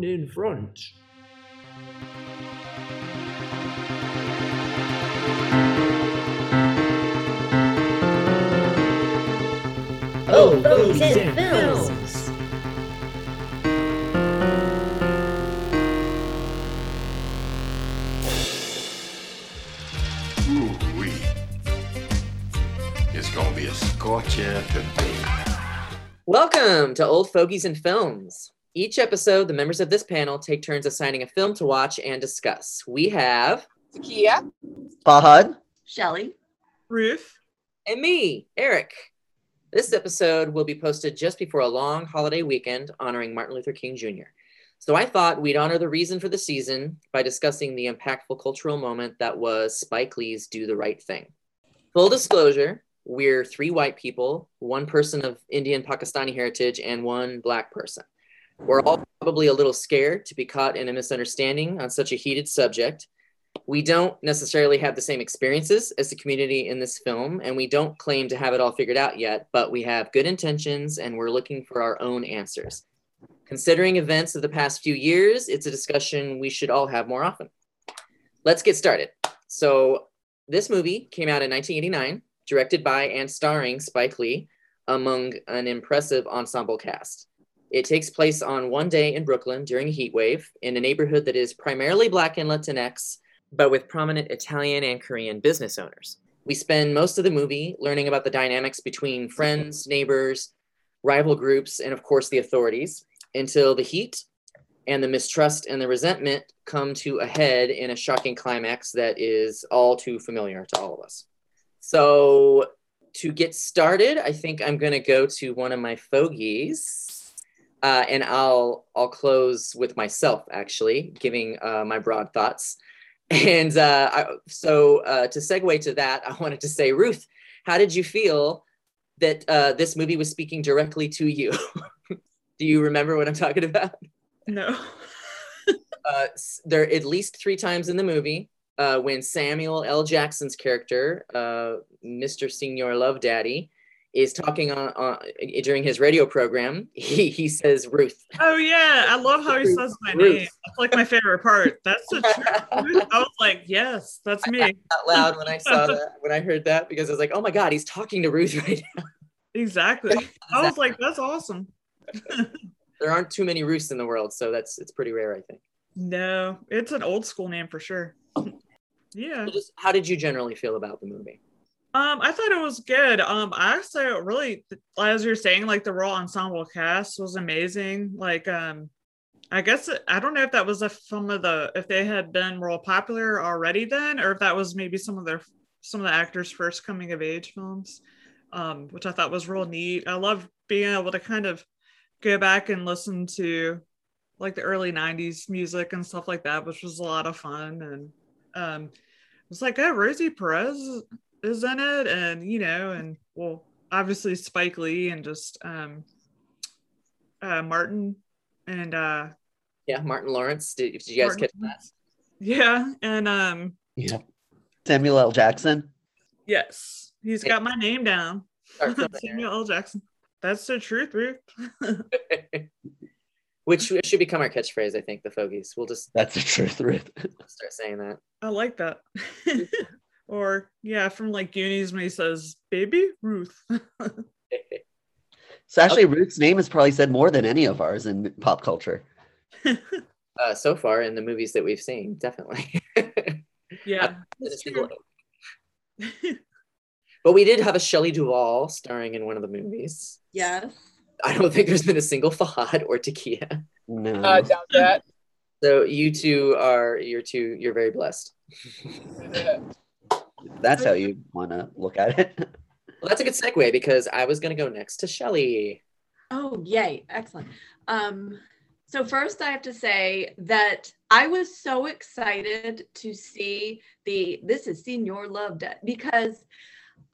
one in front. Oh, Fogies and Films. Ooh-wee. It's gonna be a scorcher today. Welcome to Old Fogies and Films. Each episode, the members of this panel take turns assigning a film to watch and discuss. We have Kia. Fahad. Shelly. Ruth. and me, Eric. This episode will be posted just before a long holiday weekend honoring Martin Luther King Jr. So I thought we'd honor the reason for the season by discussing the impactful cultural moment that was Spike Lee's Do the Right Thing. Full disclosure, we're three white people, one person of Indian Pakistani heritage, and one black person. We're all probably a little scared to be caught in a misunderstanding on such a heated subject. We don't necessarily have the same experiences as the community in this film, and we don't claim to have it all figured out yet, but we have good intentions and we're looking for our own answers. Considering events of the past few years, it's a discussion we should all have more often. Let's get started. So, this movie came out in 1989, directed by and starring Spike Lee, among an impressive ensemble cast. It takes place on one day in Brooklyn during a heat wave in a neighborhood that is primarily Black and Latinx, but with prominent Italian and Korean business owners. We spend most of the movie learning about the dynamics between friends, neighbors, rival groups, and of course the authorities until the heat and the mistrust and the resentment come to a head in a shocking climax that is all too familiar to all of us. So, to get started, I think I'm going to go to one of my fogies, uh, and I'll I'll close with myself actually, giving uh, my broad thoughts. And uh, I, so, uh, to segue to that, I wanted to say, Ruth, how did you feel that uh, this movie was speaking directly to you? Do you remember what I'm talking about? No. uh, there are at least three times in the movie uh, when Samuel L. Jackson's character, uh, Mr. Senior Love Daddy, is talking on, on during his radio program. He he says Ruth. Oh yeah, I love how he Ruth. says my Ruth. name. That's like my favorite part. That's the truth. I was like, yes, that's me. out loud when I saw that when I heard that because I was like, oh my god, he's talking to Ruth right now. Exactly. I was like, that's awesome. There aren't too many Ruths in the world, so that's it's pretty rare, I think. No, it's an old school name for sure. Yeah. So just how did you generally feel about the movie? Um, I thought it was good. Um, I actually really, as you're saying, like the raw ensemble cast was amazing. Like, um, I guess I don't know if that was a some of the if they had been real popular already then, or if that was maybe some of their some of the actors' first coming of age films, um, which I thought was real neat. I love being able to kind of go back and listen to like the early '90s music and stuff like that, which was a lot of fun. And um, it was like, oh, Rosie Perez is in it and you know and well obviously spike lee and just um uh martin and uh Yeah, Martin Lawrence. Did, did you guys Martin- catch that? yeah and um Yeah. Samuel L. Jackson. yes he's got my name down Start from there. samuel l jackson that's the truth ruth Which should become our catchphrase, I think. The fogies. We'll just That's the truth, Ruth. start saying that. i like that or yeah from like goonies when he says baby ruth So actually, Ruth's name is probably said more than any of ours in pop culture. uh, so far in the movies that we've seen, definitely. yeah but we did have a Shelley Duvall starring in one of the movies. Yes. I don't think there's been a single Fahad or Takia. No. Uh, I doubt that. So you two are you're two you're very blessed. That's how you want to look at it. Well, that's a good segue because I was gonna go next to Shelley. Oh, yay. Excellent. Um, so first I have to say that I was so excited to see the this is Senior Love Daddy because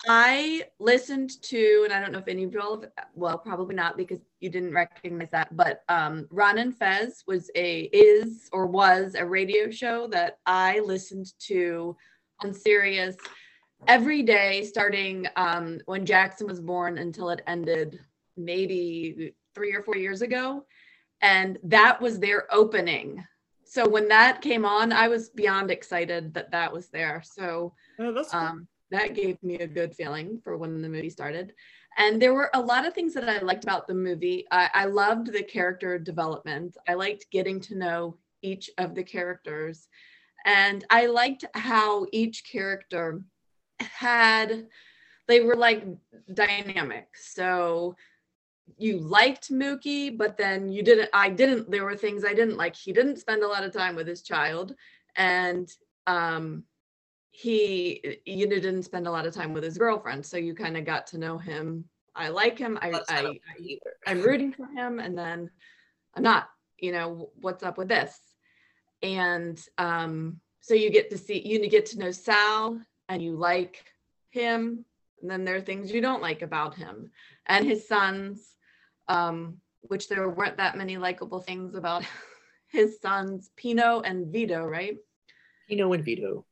I listened to, and I don't know if any of you all have, well, probably not because you didn't recognize that, but um, Ron and Fez was a, is or was a radio show that I listened to on Sirius every day starting um, when Jackson was born until it ended maybe three or four years ago. and that was their opening. So when that came on, I was beyond excited that that was there. So Oh, um, that gave me a good feeling for when the movie started. And there were a lot of things that I liked about the movie. I, I loved the character development. I liked getting to know each of the characters. And I liked how each character had, they were like dynamic. So you liked Mookie, but then you didn't, I didn't, there were things I didn't like. He didn't spend a lot of time with his child. And um, he you know, didn't spend a lot of time with his girlfriend so you kind of got to know him i like him i, not I, i'm rooting for him and then i'm not you know what's up with this and um so you get to see you get to know sal and you like him and then there are things you don't like about him and his sons um which there weren't that many likable things about his sons pino and vito right Pino and Vito.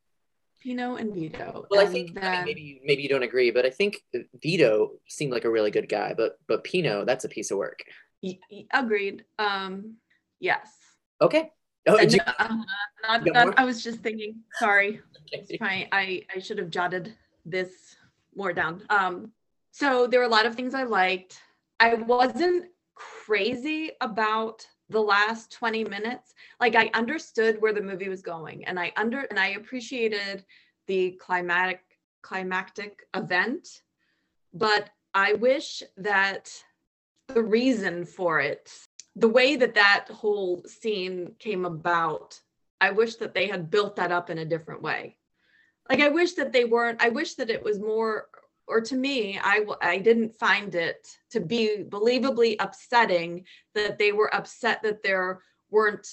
pino and vito Well, I and think I mean, maybe you, maybe you don't agree, but I think Vito seemed like a really good guy, but but Pino, that's a piece of work. Y- agreed. Um, yes. Okay. Oh, did uh, not- not- I was just thinking. Sorry, you- I, I I should have jotted this more down. Um, so there were a lot of things I liked. I wasn't crazy about the last 20 minutes. Like I understood where the movie was going, and I under and I appreciated the climatic climactic event, but I wish that the reason for it the way that that whole scene came about i wish that they had built that up in a different way. Like i wish that they weren't i wish that it was more or to me I I didn't find it to be believably upsetting that they were upset that there weren't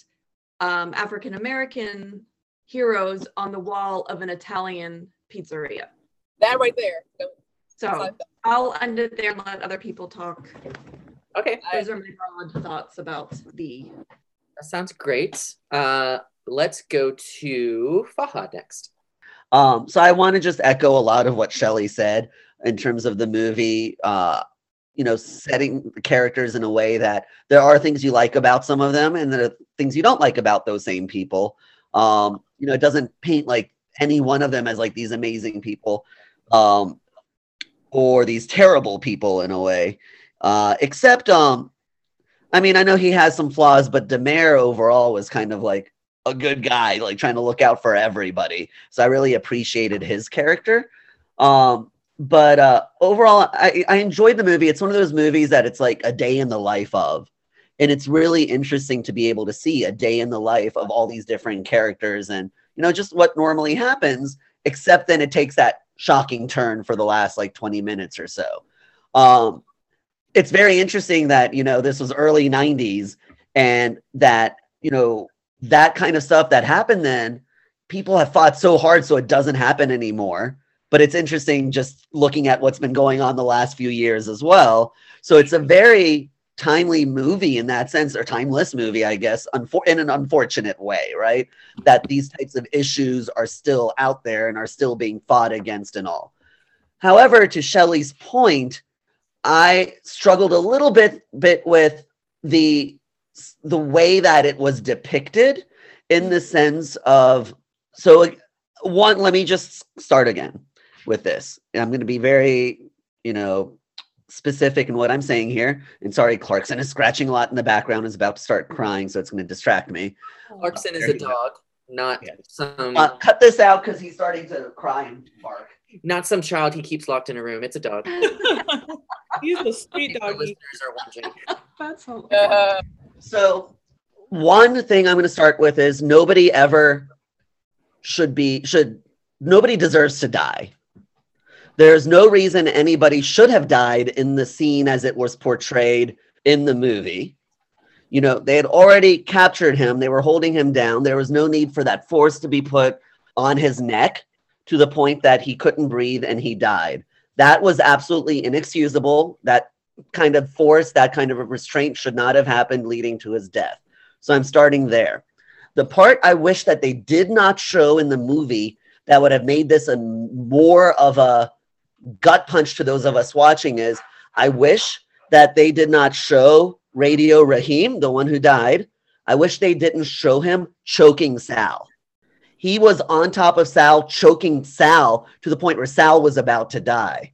um, african american heroes on the wall of an italian pizzeria. That right there. so i'll end it there and let other people talk Okay, those are my broad thoughts about the that sounds great. Uh, let's go to Fahad next. Um, so I want to just echo a lot of what Shelley said in terms of the movie. Uh, you know, setting the characters in a way that there are things you like about some of them, and there are things you don't like about those same people. Um, you know, it doesn't paint like any one of them as like these amazing people, um, or these terrible people in a way. Uh, except, um, I mean, I know he has some flaws, but Da Mayor overall was kind of like a good guy, like trying to look out for everybody. So I really appreciated his character. Um, but uh, overall, I, I enjoyed the movie. It's one of those movies that it's like a day in the life of. And it's really interesting to be able to see a day in the life of all these different characters and, you know, just what normally happens, except then it takes that shocking turn for the last like 20 minutes or so. Um, it's very interesting that, you know, this was early 90s and that, you know, that kind of stuff that happened then, people have fought so hard so it doesn't happen anymore. But it's interesting just looking at what's been going on the last few years as well. So it's a very timely movie in that sense, or timeless movie, I guess, unfor- in an unfortunate way, right? That these types of issues are still out there and are still being fought against and all. However, to Shelley's point, I struggled a little bit bit with the the way that it was depicted in the sense of so one let me just start again with this. I'm going to be very you know specific in what i'm saying here. And sorry clarkson is scratching a lot in the background is about to start crying so it's going to distract me. Clarkson is a dog, not Yeah. some uh, cut this out because he's starting to cry and bark not some child he keeps locked in a room. It's a dog. He's a street The doggy. listeners are wondering. that's all Uh, So, one thing I'm going to start with is nobody ever should be should nobody deserves to die. There's no reason anybody should have died in the scene as it was portrayed in the movie. You know, they had already captured him, they were holding him down. There was no need for that force to be put on his neck to the point that he couldn't breathe and he died. That was absolutely inexcusable. That kind of force, that kind of restraint should not have happened, leading to his death. So I'm starting there. The part I wish that they did not show in the movie that would have made this a more of a gut punch to those of us watching is I wish that they did not show Radio Raheem, the one who died, I wish they didn't show him choking Sal. He was on top of Sal, choking Sal to the point where Sal was about to die.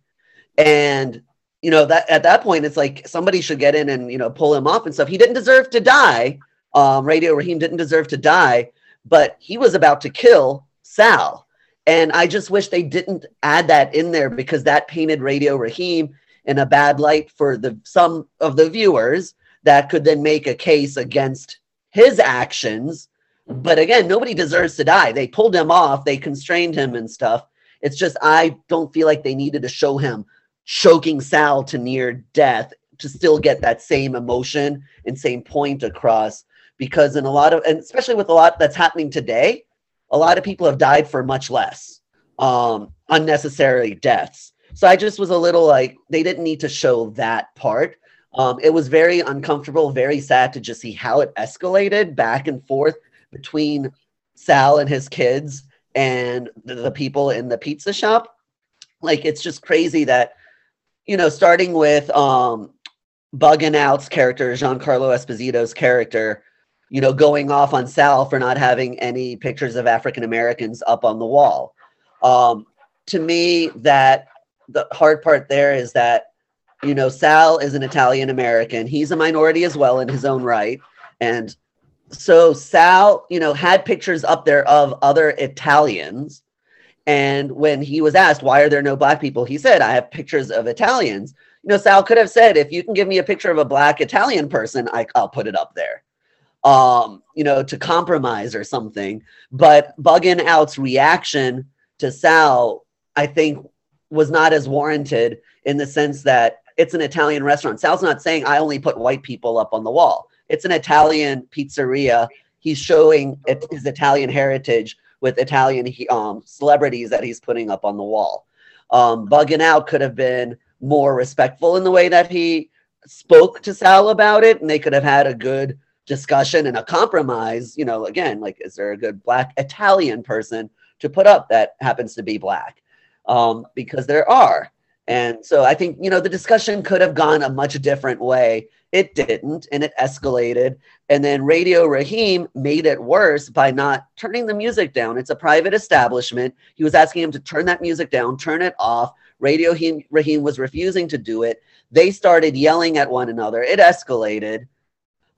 And you know that at that point it's like somebody should get in and you know pull him off and stuff. He didn't deserve to die. Um, Radio Raheem didn't deserve to die, but he was about to kill Sal. And I just wish they didn't add that in there because that painted Radio Raheem in a bad light for the some of the viewers that could then make a case against his actions. But again, nobody deserves to die. They pulled him off, they constrained him and stuff. It's just I don't feel like they needed to show him choking Sal to near death to still get that same emotion and same point across. Because in a lot of, and especially with a lot that's happening today, a lot of people have died for much less um, unnecessary deaths. So I just was a little like, they didn't need to show that part. Um, it was very uncomfortable, very sad to just see how it escalated back and forth between Sal and his kids and the, people in the pizza shop. Like, it's just crazy that, you know, starting with um, Bugging Out's character, Giancarlo Esposito's character, you know, going off on Sal for not having any pictures of African Americans up on the wall. Um, to me, that the hard part there is that, you know, Sal is an Italian American. He's a minority as well in his own right. And so Sal, you know, had pictures up there of other Italians. And when he was asked, why are there no black people? He said, I have pictures of Italians. You know, Sal could have said, if you can give me a picture of a black Italian person, I, I'll put it up there um, you know, to compromise or something. But Buggin Out's reaction to Sal, I think, was not as warranted in the sense that it's an Italian restaurant. Sal's not saying I only put white people up on the wall. It's an Italian pizzeria. He's showing his Italian heritage with Italian um, celebrities that he's putting up on the wall. Um, Bugging Out could have been more respectful in the way that he spoke to Sal about it, and they could have had a good discussion and a compromise, you know, again, like, is there a good black Italian person to put up that happens to be black? Um, because there are. And so I think, you know, the discussion could have gone a much different way. It didn't, and it escalated. And then Radio Raheem made it worse by not turning the music down. It's a private establishment. He was asking him to turn that music down, turn it off. Radio Raheem was refusing to do it. They started yelling at one another. It escalated.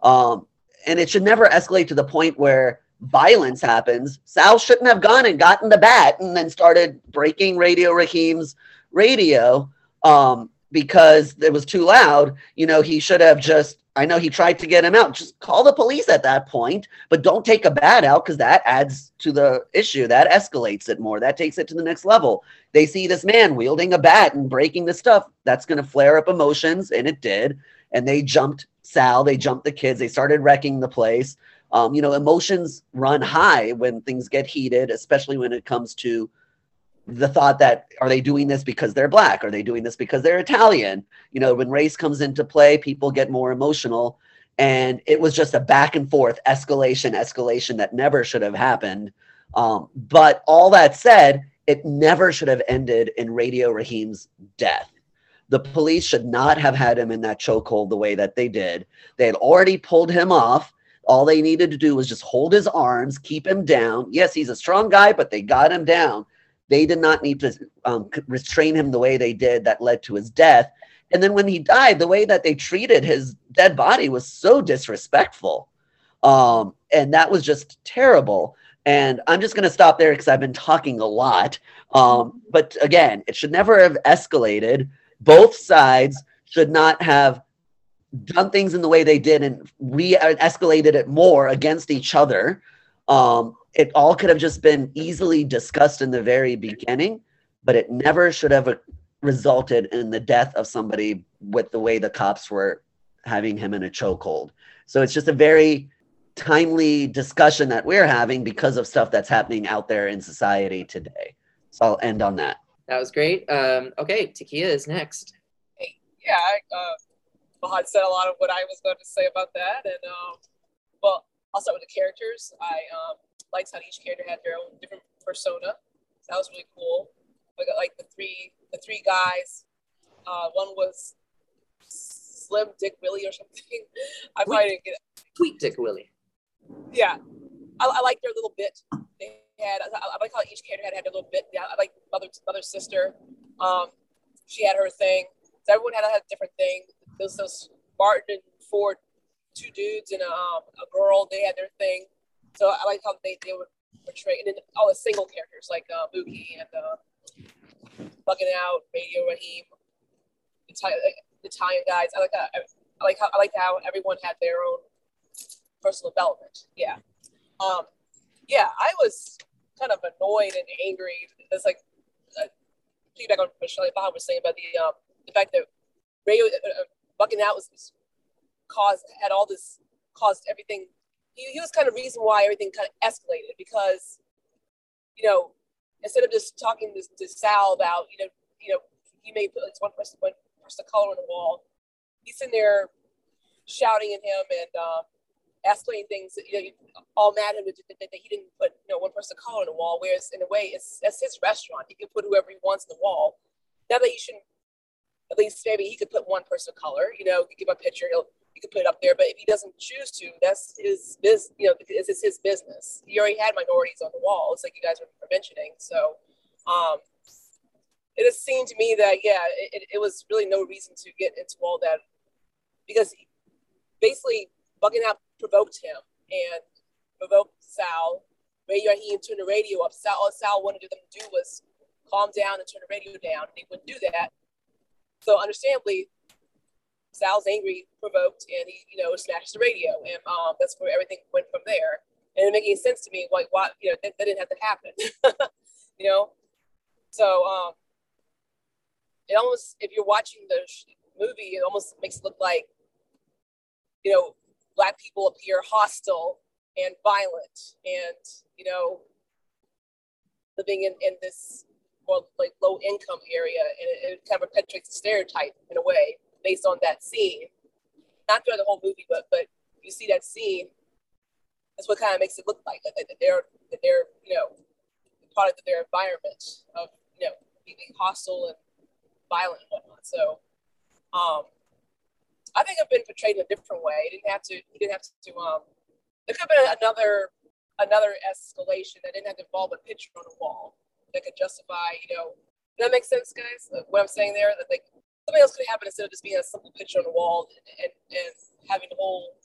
Um, and it should never escalate to the point where violence happens. Sal shouldn't have gone and gotten the bat and then started breaking Radio Raheem's radio um, because it was too loud. You know, he should have just. I know he tried to get him out. Just call the police at that point, but don't take a bat out because that adds to the issue. That escalates it more. That takes it to the next level. They see this man wielding a bat and breaking the stuff. That's going to flare up emotions, and it did. And they jumped Sal, they jumped the kids, they started wrecking the place. Um, you know, emotions run high when things get heated, especially when it comes to the thought that are they doing this because they're black? Are they doing this because they're Italian? You know, when race comes into play, people get more emotional. And it was just a back and forth escalation, escalation that never should have happened. Um, but all that said, it never should have ended in Radio Raheem's death. The police should not have had him in that chokehold the way that they did. They had already pulled him off. All they needed to do was just hold his arms, keep him down. Yes, he's a strong guy, but they got him down. They did not need to um, restrain him the way they did that led to his death. And then when he died, the way that they treated his dead body was so disrespectful. Um, and that was just terrible. And I'm just going to stop there because I've been talking a lot. Um, but again, it should never have escalated both sides should not have done things in the way they did and re-escalated it more against each other. Um, it all could have just been easily discussed in the very beginning, but it never should have resulted in the death of somebody with the way the cops were having him in a chokehold. So it's just a very timely discussion that we're having because of stuff that's happening out there in society today. So I'll end on that. That was great. Um, okay, Takia is next. Yeah, I, uh, Fahad said a lot of what I was going to say about that, and um, well, I'll start with the characters. I um, liked how each character had their own different persona. So that was really cool. I got like the three, the three guys. Uh, one was Slim Dick Willie or something. I probably didn't get it. Sweet Dick Willie. Yeah, I, I like their little bit. They had. I, I like how each character had had a little bit. Yeah, I like mother mother sister. Um, she had her thing. So everyone had a, had a different thing. Those those Martin and Ford, two dudes and a, um, a girl. They had their thing. So I like how they they would portray and then all the single characters like uh, Mookie and uh, Out, Radio Raheem, Italian, Italian guys. I like that. I like how I like how everyone had their own personal development. Yeah. Um, yeah, I was kind of annoyed and angry. It's like uh, feedback on what Shelley Bob was saying about the um, the fact that radio uh, uh, out was, was caused had all this caused everything. He, he was kind of reason why everything kind of escalated because you know instead of just talking to, to Sal about you know you know he may put like, one person one person of color on the wall. He's sitting there shouting at him and um, escalating things, you know, all mad at him that, that, he didn't put, you know, one person of color on the wall. Whereas in a way, it's that's his restaurant. He can put whoever he wants on the wall. Now that you shouldn't, at least maybe he could put one person of color. You know, give a picture. He'll he could put it up there. But if he doesn't choose to, that's his business. You know, it's, it's his business. He already had minorities on the wall. It's like you guys were mentioning. So, um, it has seemed to me that yeah, it, it was really no reason to get into all that because basically bugging out provoked him and provoked Sal. Radio he turned the radio up. Sal, all Sal wanted them to do was calm down and turn the radio down. They wouldn't do that. So understandably, Sal's angry, provoked, and he, you know, smashed the radio. And um, that's where everything went from there. And it making sense to me, like, why, you know, that, that didn't have to happen, you know? So, um, it almost, if you're watching the movie, it almost makes it look like, you know, black people appear hostile and violent and you know living in, in this more like low income area and it, it kind of perpetuates a stereotype in a way based on that scene not throughout the whole movie but but you see that scene that's what kind of makes it look like that, that they're that they're you know product of their environment of you know being hostile and violent and whatnot so um I think I've been portrayed in a different way. He didn't have to. He didn't have to. Um, there could have been another another escalation that didn't have to involve a picture on a wall that could justify. You know, that makes sense, guys. What I'm saying there, that like something else could happen instead of just being a simple picture on the wall and, and, and having the whole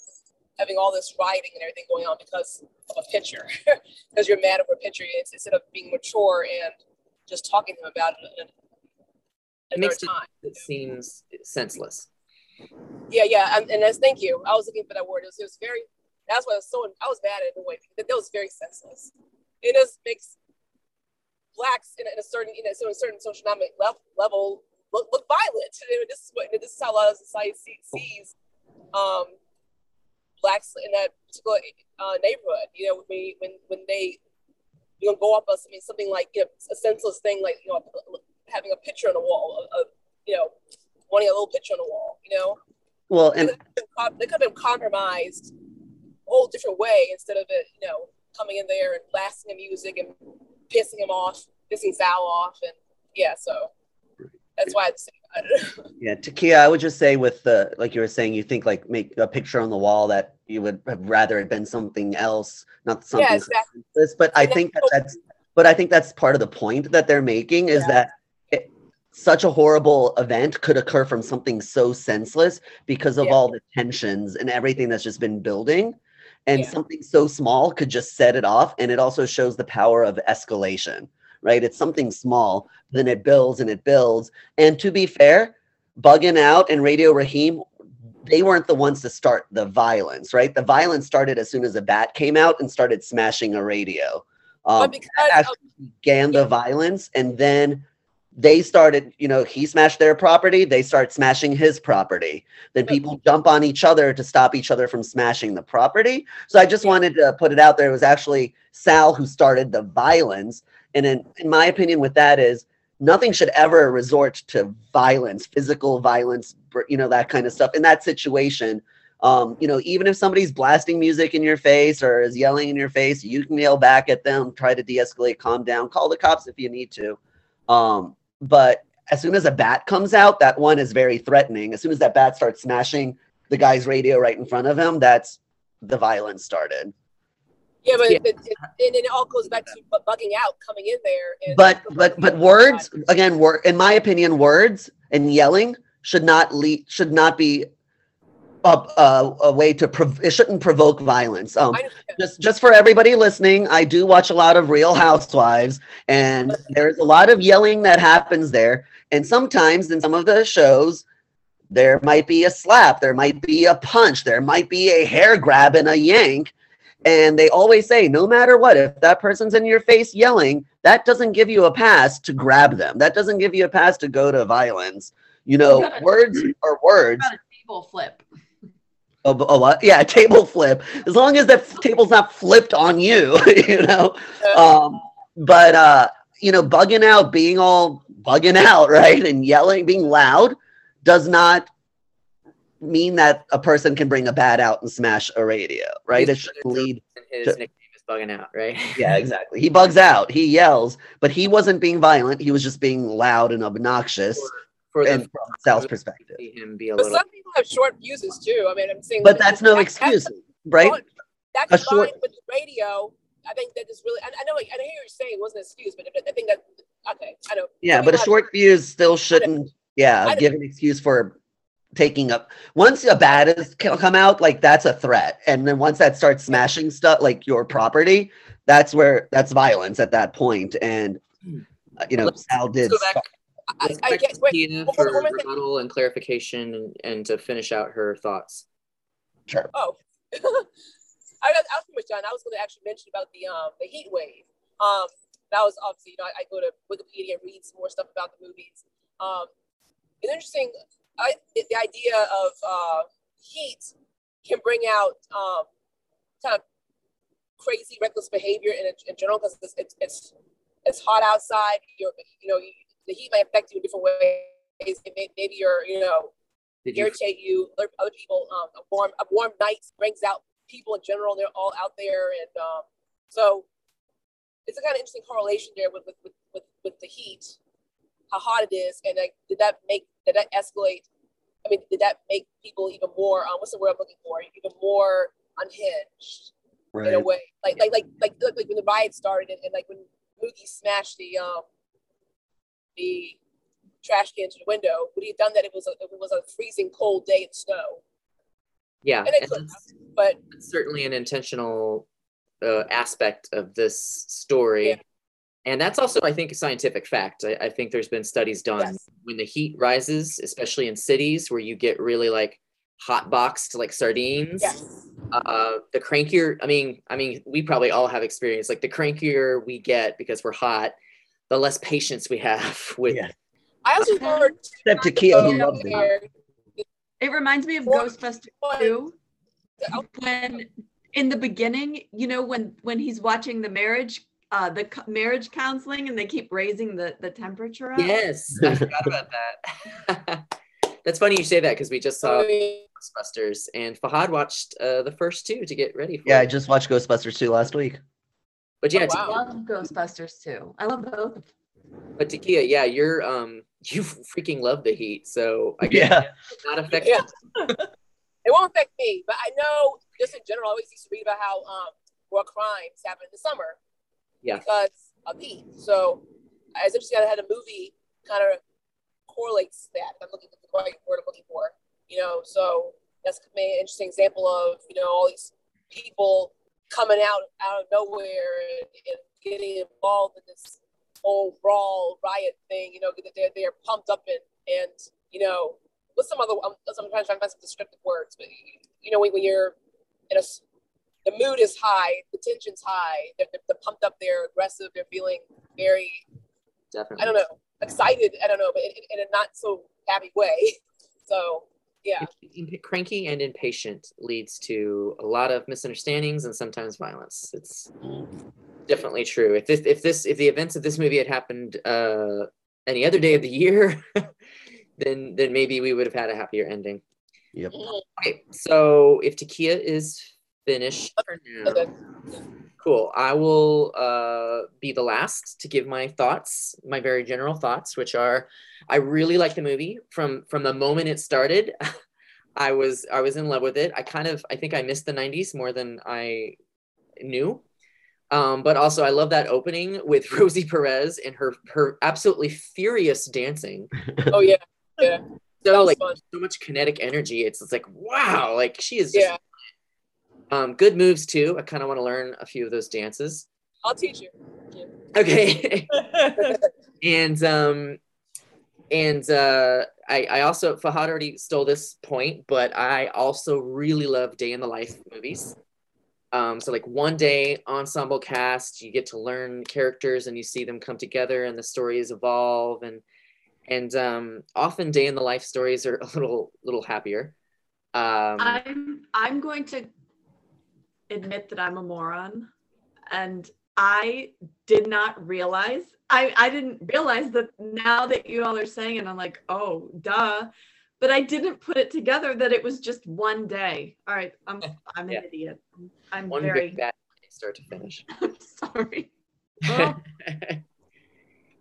having all this rioting and everything going on because of a picture, because you're mad over a picture. It's, instead of being mature and just talking to him about it. It makes it, it seems senseless. Yeah, yeah, and, and that's thank you. I was looking for that word. It was, it was very. That's why I was so. I was mad at the way that, that was very senseless. It just makes blacks in a, in a certain, in a, so a certain socioeconomic level, level look, look violent. And this is what this is how a lot of society sees um, blacks in that particular uh, neighborhood. You know, when when when they you know go up us, I mean something like you know, a senseless thing like you know having a picture on the wall of, of you know wanting a little picture on the wall, you know? Well, and they could have been compromised a whole different way instead of it, you know, coming in there and blasting the music and pissing him off, pissing Sal off. And yeah, so that's why I'd say yeah, Takia, I would just say with the like you were saying, you think like make a picture on the wall that you would have rather it been something else, not something. Yeah, exactly. But I think that that's but I think that's part of the point that they're making is yeah. that such a horrible event could occur from something so senseless because of yeah. all the tensions and everything that's just been building and something so small could just set it off and it also shows the power of escalation right it's something small then it builds and it builds and to be fair bugging out and radio raheem they weren't the ones to start the violence right the violence started as soon as a bat came out and started smashing a radio um, because actually began the violence and then they started, you know, he smashed their property, they start smashing his property. Then people jump on each other to stop each other from smashing the property. So I just wanted to put it out there. It was actually Sal who started the violence. And in, in my opinion, with that is nothing should ever resort to violence, physical violence, you know, that kind of stuff. In that situation, um, you know, even if somebody's blasting music in your face or is yelling in your face, you can yell back at them, try to de escalate, calm down, call the cops if you need to. Um, but as soon as a bat comes out, that one is very threatening. As soon as that bat starts smashing the guy's radio right in front of him, that's the violence started. Yeah, but Yeah. It, it, and it all goes back to bugging out, coming in there. And But but but words again, wor- in my opinion, words and yelling should not lead should not be a, a, a way to prov- it shouldn't provoke violence. Um, just just for everybody listening, I do watch a lot of Real Housewives, and there's a lot of yelling that happens there. And sometimes in some of the shows, there might be a slap, there might be a punch, there might be a hair grab and a yank. And they always say, no matter what, if that person's in your face yelling, that doesn't give you a pass to grab them. That doesn't give you a pass to go to violence. You know, it. words are words. A table flip. A, a what? Yeah, a table flip. As long as the f- table's not flipped on you, you know. Um, but uh, you know, bugging out, being all bugging out, right, and yelling, being loud, does not mean that a person can bring a bat out and smash a radio, right? It should lead. His to- nickname is bugging out, right? Yeah, exactly. He bugs out. He yells, but he wasn't being violent. He was just being loud and obnoxious. For And the from Sal's perspective, see him be a but little. some people have short fuses too. I mean, I'm saying, but that's no that- excuse, that's- right? That A combined short- with the radio, I think that is really. I, I know, I hear you're saying it wasn't an excuse, but I think that okay, I know. Yeah, but a short fuse still shouldn't, yeah, give an excuse for taking up. Once a bat has come out, like that's a threat, and then once that starts smashing stuff like your property, that's where that's violence at that. And uh, you know, Let's- Sal did. Go back, I, I, I back guess wait. For more- one rebuttal and clarification and, and to finish out her thoughts. Sure. Oh, I, got- I was pretty much done. I was going to actually mention about the um the heat wave. Um, that was obviously you know I, I go to Wikipedia and read some more stuff about the movies. Um, it's interesting. I the idea of uh, heat can bring out um kind of crazy reckless behavior in, in general because it's, it's it's it's hot outside. You're you know you, the heat might affect you in different ways. May, maybe you're you know Did irritate you. Other, other people, um, a warm a warm night brings out people in general. They're all out there, and um, so it's a kind of interesting correlation there with with, with, with with the heat, how hot it is, and like did that make did that escalate? I mean, did that make people even more? Um, what's the word I'm looking for? Even more unhinged in a way, like like like like like, like when the riot started, and, and like when Mookie smashed the um the trash can to the window. Would he have done that? It was a, it was a freezing cold day in snow, Yeah, and it could, but certainly an intentional uh, aspect of this story. Yeah. And that's also, I think, a scientific fact. I, I think there's been studies done Yes. when the heat rises, especially in cities where you get really like hot boxed like sardines. yes, uh the crankier i mean i mean we probably all have experience like the crankier we get because we're hot the less patience we have with Yeah. I also heard Except Takia, who loves it. It reminds me of Or- Ghostbusters or- 2 oh, when in the beginning, you know, when when he's watching the marriage uh the co- marriage counseling and they keep raising the the temperature up. yes i forgot about that that's funny you say that because we just saw ghostbusters and fahad watched uh the first two to get ready for Yeah, I just watched Ghostbusters 2 last week. but yeah Oh, I love Ghostbusters too. I love both. but Takia, yeah you're um you freaking love the heat so i guess Yeah. not affect Yeah. it won't affect me, but I know just in general, I always used to read about how um war crimes happen in the summer Yeah. because of heat. So it's interesting. I had a movie kind of correlates that. I'm looking for the right word I'm looking for. You know, so that's an interesting example of you know all these people coming out out of nowhere and, and getting involved in this whole brawl riot thing. You know, they're they're pumped up and and you know what's some other? I'm, I'm trying to find some descriptive words, but you, know when, when you're in a the mood is high, the tension's high, they're, they're, they're pumped up, they're aggressive, they're feeling very definitely I don't know excited. I don't know, but in, in a not so happy way. So yeah, cranky and impatient leads to a lot of misunderstandings and sometimes violence. It's definitely true. If this, if this, if the events of this movie had happened uh, any other day of the year, then then maybe we would have had a happier ending. Yep. Okay, so if Takia is finished for now, Okay. Cool. I will uh, be the last to give my thoughts, my very general thoughts, which are, I really like the movie from from the moment it started. I was I was in love with it. I kind of I think I missed the '90s more than I knew. Um, but also I love that opening with Rosie Perez and her her absolutely furious dancing. Oh yeah, yeah. So like fun. so much kinetic energy. It's it's like wow, like she is just Yeah, um good moves too. I kind of want to learn a few of those dances. I'll teach you. Okay. and um and uh I, I also Fahad already stole this point, but I also really love day in the life movies. Um, so like one day ensemble cast, you get to learn characters and you see them come together and the stories evolve and and um, often day in the life stories are a little little happier. Um, I'm I'm going to admit that I'm a moron and I did not realize I I didn't realize that now that you all are saying it I'm like oh duh but I didn't put it together that it was just one day. All right, I'm I'm an Yeah. idiot. I'm one very big bad start to finish. I'm sorry. Oh.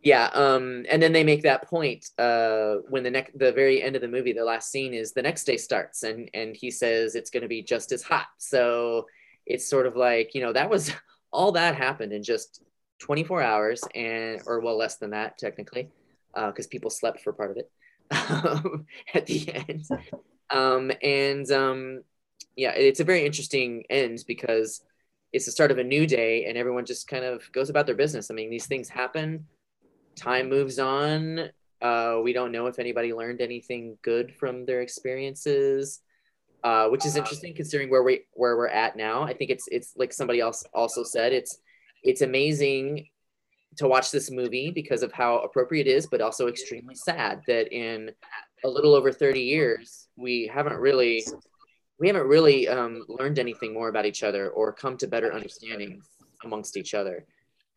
yeah um and then they make that point uh when the next the very end of the movie the last scene is the next day starts and and he says it's going to be just as hot so it's sort of like you know that was all that happened in just 24 hours and or well less than that technically because people slept for part of it at the end. Um and um yeah it's a very interesting end because it's the start of a new day and everyone just kind of goes about their business. I mean these things happen. Time moves on. Uh, we don't know if anybody learned anything good from their experiences uh, which is interesting considering where we where we're at now. I think it's it's like somebody else also said it's it's amazing to watch this movie because of how appropriate it is but also extremely sad that in a little over 30 years we haven't really we haven't really um, learned anything more about each other or come to better understanding amongst each other.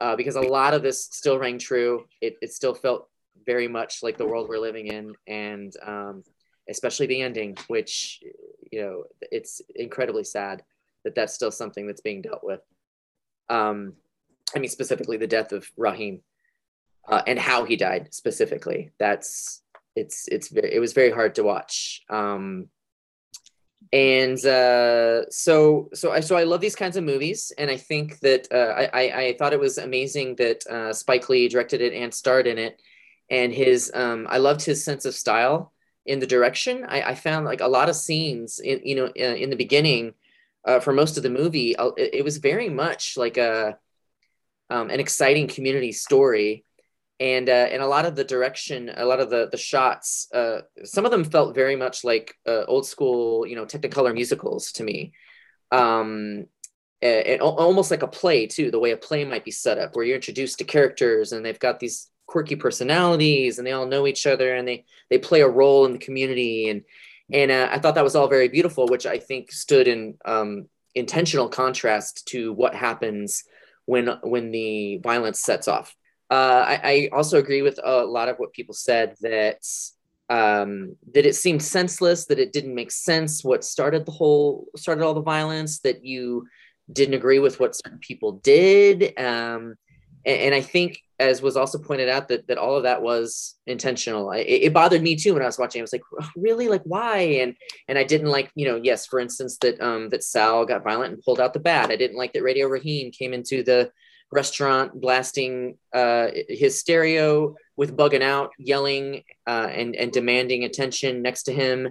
Uh, because a lot of this still rang true. It, it still felt very much like the world we're living in and um, especially the ending which you know it's incredibly sad that that's still something that's being dealt with. Um, i mean specifically the death of raheem uh, and how he died specifically. That's it's it's very it was very hard to watch. Um, and uh, so so I so I love these kinds of movies, and I think that uh, I, I I thought it was amazing that uh, Spike Lee directed it and starred in it, and his um, I loved his sense of style in the direction. I, I found like a lot of scenes in you know in, in the beginning uh, for most of the movie, it, it was very much like a um, an exciting community story and uh, and a lot of the direction, a lot of the the shots, uh, some of them felt very much like uh, old school, you know, Technicolor musicals to me. Um, and almost like a play too, the way a play might be set up, where you're introduced to characters and they've got these quirky personalities and they all know each other and they they play a role in the community and and uh, I thought that was all very beautiful, which I think stood in um, intentional contrast to what happens when when the violence sets off. Uh, I, I also agree with a lot of what people said that um, that it seemed senseless, that it didn't make sense what started the whole started all the violence, that you didn't agree with what certain people did, um, and, and I think, as was also pointed out, that that all of that was intentional. It, it bothered me too when I was watching. I was like, really, like why? And and I didn't like, you know, yes, for instance, that um, that Sal got violent and pulled out the bat. I didn't like that Radio Raheem came into the restaurant blasting uh, his stereo with bugging out, yelling uh, and and demanding attention next to him.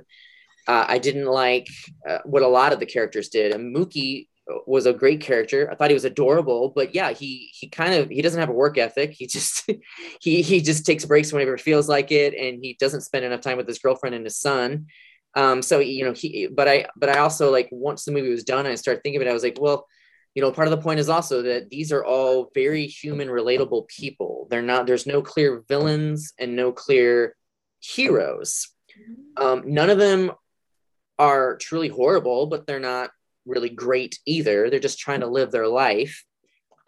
Uh, I didn't like uh, what a lot of the characters did. And Mookie was a great character. I thought he was adorable, but yeah, he he kind of he doesn't have a work ethic. He just he he just takes breaks whenever it feels like it, and he doesn't spend enough time with his girlfriend and his son. Um, so you know he, but I but I also like once the movie was done, I started thinking of it. I was like, well, you know, part of the point is also that these are all very human, relatable people. They're not. There's no clear villains and no clear heroes. Um, none of them are truly horrible, but they're not really great either. They're just trying to live their life,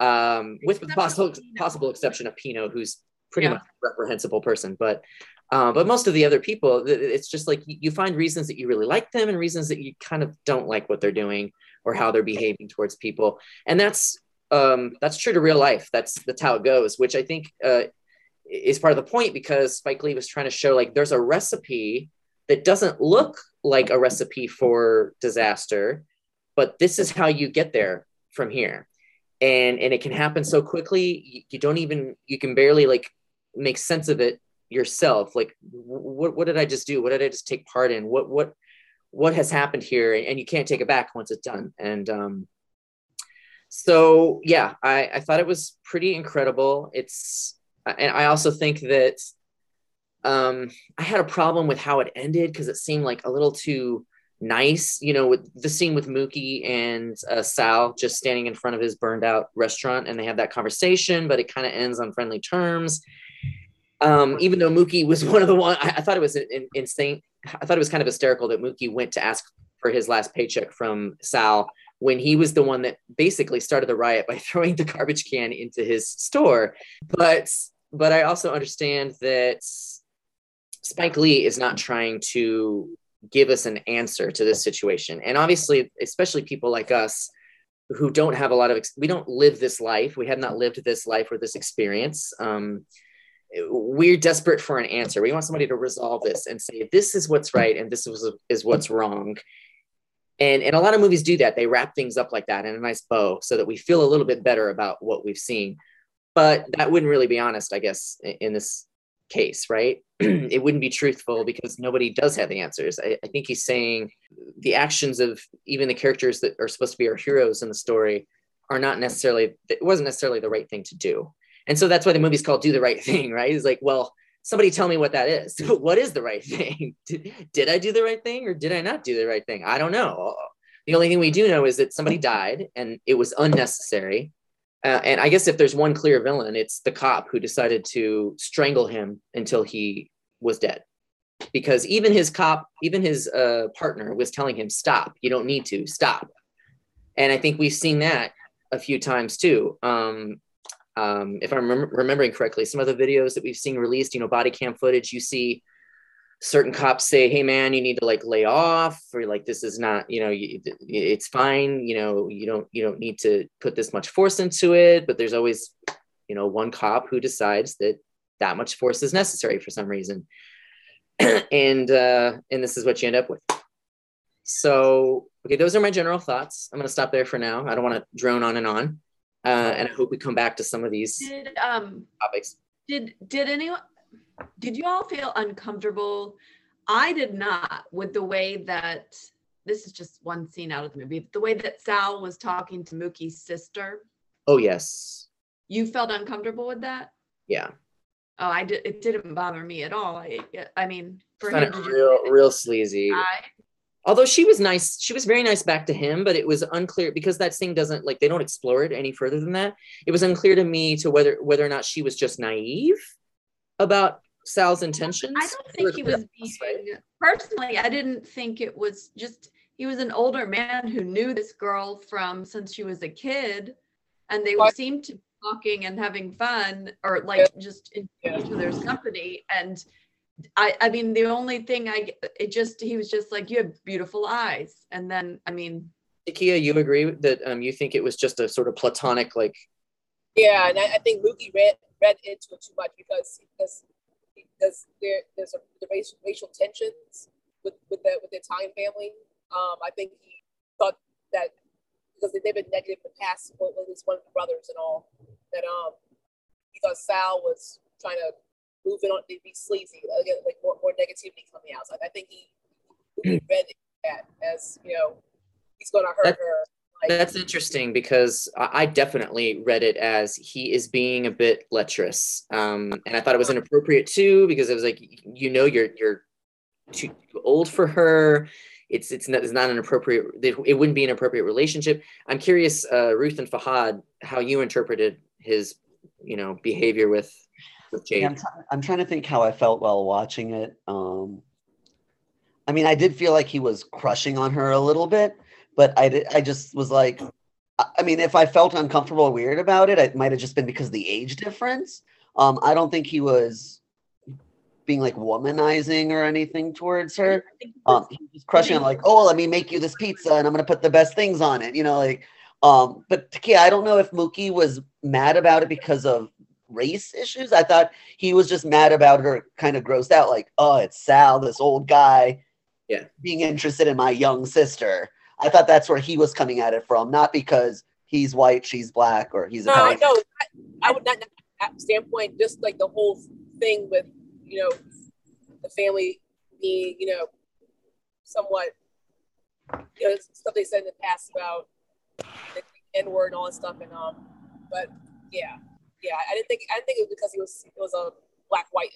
um, with the possible possible exception of Pino, who's pretty Yeah. much a reprehensible person. But uh, but most of the other people, it's just like you you find reasons that you really like them and reasons that you kind of don't like what they're doing or how they're behaving towards people, and that's um, that's true to real life. That's that's how it goes, which I think uh, is part of the point because Spike Lee was trying to show like there's a recipe that doesn't look like a recipe for disaster, but this is how you get there from here. And and it can happen so quickly you, you don't even you can barely like make sense of it yourself. Like what what did I just do? What did I just take part in? What what what has happened here? And you can't take it back once it's done. And um so yeah, I, I thought it was pretty incredible. It's and I also think that um, I had a problem with how it ended because it seemed like a little too nice, you know, with the scene with Mookie and uh, Sal just standing in front of his burned out restaurant and they have that conversation, but it kind of ends on friendly terms. Um, even though Mookie was one of the one, I, I thought it was in, insane. I thought it was kind of hysterical that Mookie went to ask for his last paycheck from Sal when he was the one that basically started the riot by throwing the garbage can into his store. But but I also understand that Spike Lee is not trying to give us an answer to this situation. And obviously, especially people like us who don't have a lot of, we don't live this life. We have not lived this life or this experience. Um, we're desperate for an answer. We want somebody to resolve this and say, this is what's right and this is, is what's wrong. And, and a lot of movies do that. They wrap things up like that in a nice bow so that we feel a little bit better about what we've seen. But that wouldn't really be honest, I guess, in this case, right? it wouldn't be truthful because nobody does have the answers. I, I, think he's saying the actions of even the characters that are supposed to be our heroes in the story are not necessarily, it wasn't necessarily the right thing to do. And so that's why the movie's called Do the Right Thing, right? It's like, well, somebody tell me what that is. what is the right thing? Did, did I do the right thing or did I not do the right thing? I don't know. The only thing we do know is that somebody died and it was unnecessary uh, and I guess if there's one clear villain, it's the cop who decided to strangle him until he was dead. Because even his cop, even his uh, partner was telling him, stop, you don't need to, stop. And I think we've seen that a few times too. Um, um, if I'm rem- remembering correctly, some of the videos that we've seen released, you know, body cam footage, you see certain cops say, "Hey, man, you need to like lay off," or like, "This is not, you know, you, it's fine. You know, you don't you don't need to put this much force into it." But there's always, you know, one cop who decides that that much force is necessary for some reason, and uh, and this is what you end up with. So, okay, those are my general thoughts. I'm going to stop there for now. I don't want to drone on and on, uh, and I hope we come back to some of these did, um, topics. Did did anyone did you all feel uncomfortable? I did not with the way that this is just one scene out of the movie, the way that Sal was talking to Mookie's sister. Oh yes. You felt uncomfortable with that? Yeah. Oh, I did. It didn't bother me at all. I, I mean, for him, real, real sleazy. I, Although she was nice, she was very nice back to him, but it was unclear because that scene doesn't like they don't explore it any further than that. It was unclear to me to whether whether or not she was just naive about Sal's intentions? I don't think he was being, personally, I didn't think it was just, he was an older man who knew this girl from since she was a kid and they what? seemed to be talking and having fun or like yeah. just in yeah. each other's company. And I, I mean, the only thing I, it just, he was just like, you have beautiful eyes. And then, I mean, Kia, you agree that um, you think it was just a sort of platonic, like, yeah, and I, I think Mookie read read into it too much because because because there there's a, the racial, racial tensions with with the with the Italian family. Um, I think he thought that because they've been negative in the past with, with his one of the brothers and all that um he thought Sal was trying to move it on to be sleazy, again, like more, more negativity coming out. So I think he, he read that as you know he's going to hurt her that's interesting because I definitely read it as he is being a bit lecherous, um, and I thought it was inappropriate too because it was like you know you're you're too old for her. It's it's not, it's not an appropriate. It wouldn't be an appropriate relationship. I'm curious, uh, Ruth and Fahad, how you interpreted his you know behavior with with Jade. Yeah, I'm, t- I'm trying to think how I felt while watching it. Um, I mean, I did feel like he was crushing on her a little bit but I, I just was like, I mean, if I felt uncomfortable or weird about it, it might have just been because of the age difference. Um, I don't think he was being like womanizing or anything towards her. Um, he was crushing on like, oh, let me make you this pizza and I'm gonna put the best things on it, you know, like. Um, but yeah, I don't know if Mookie was mad about it because of race issues. I thought he was just mad about her kind of grossed out, like, oh, it's Sal, this old guy, Yeah. being interested in my young sister. I thought that's where he was coming at it from, not because he's white, she's black, or he's a No, I know. I, I would not at standpoint, just like the whole thing with you know the family being you know somewhat you know stuff they said in the past about the N word and all that stuff and um but yeah yeah I didn't think I didn't think it was because he was it was a black white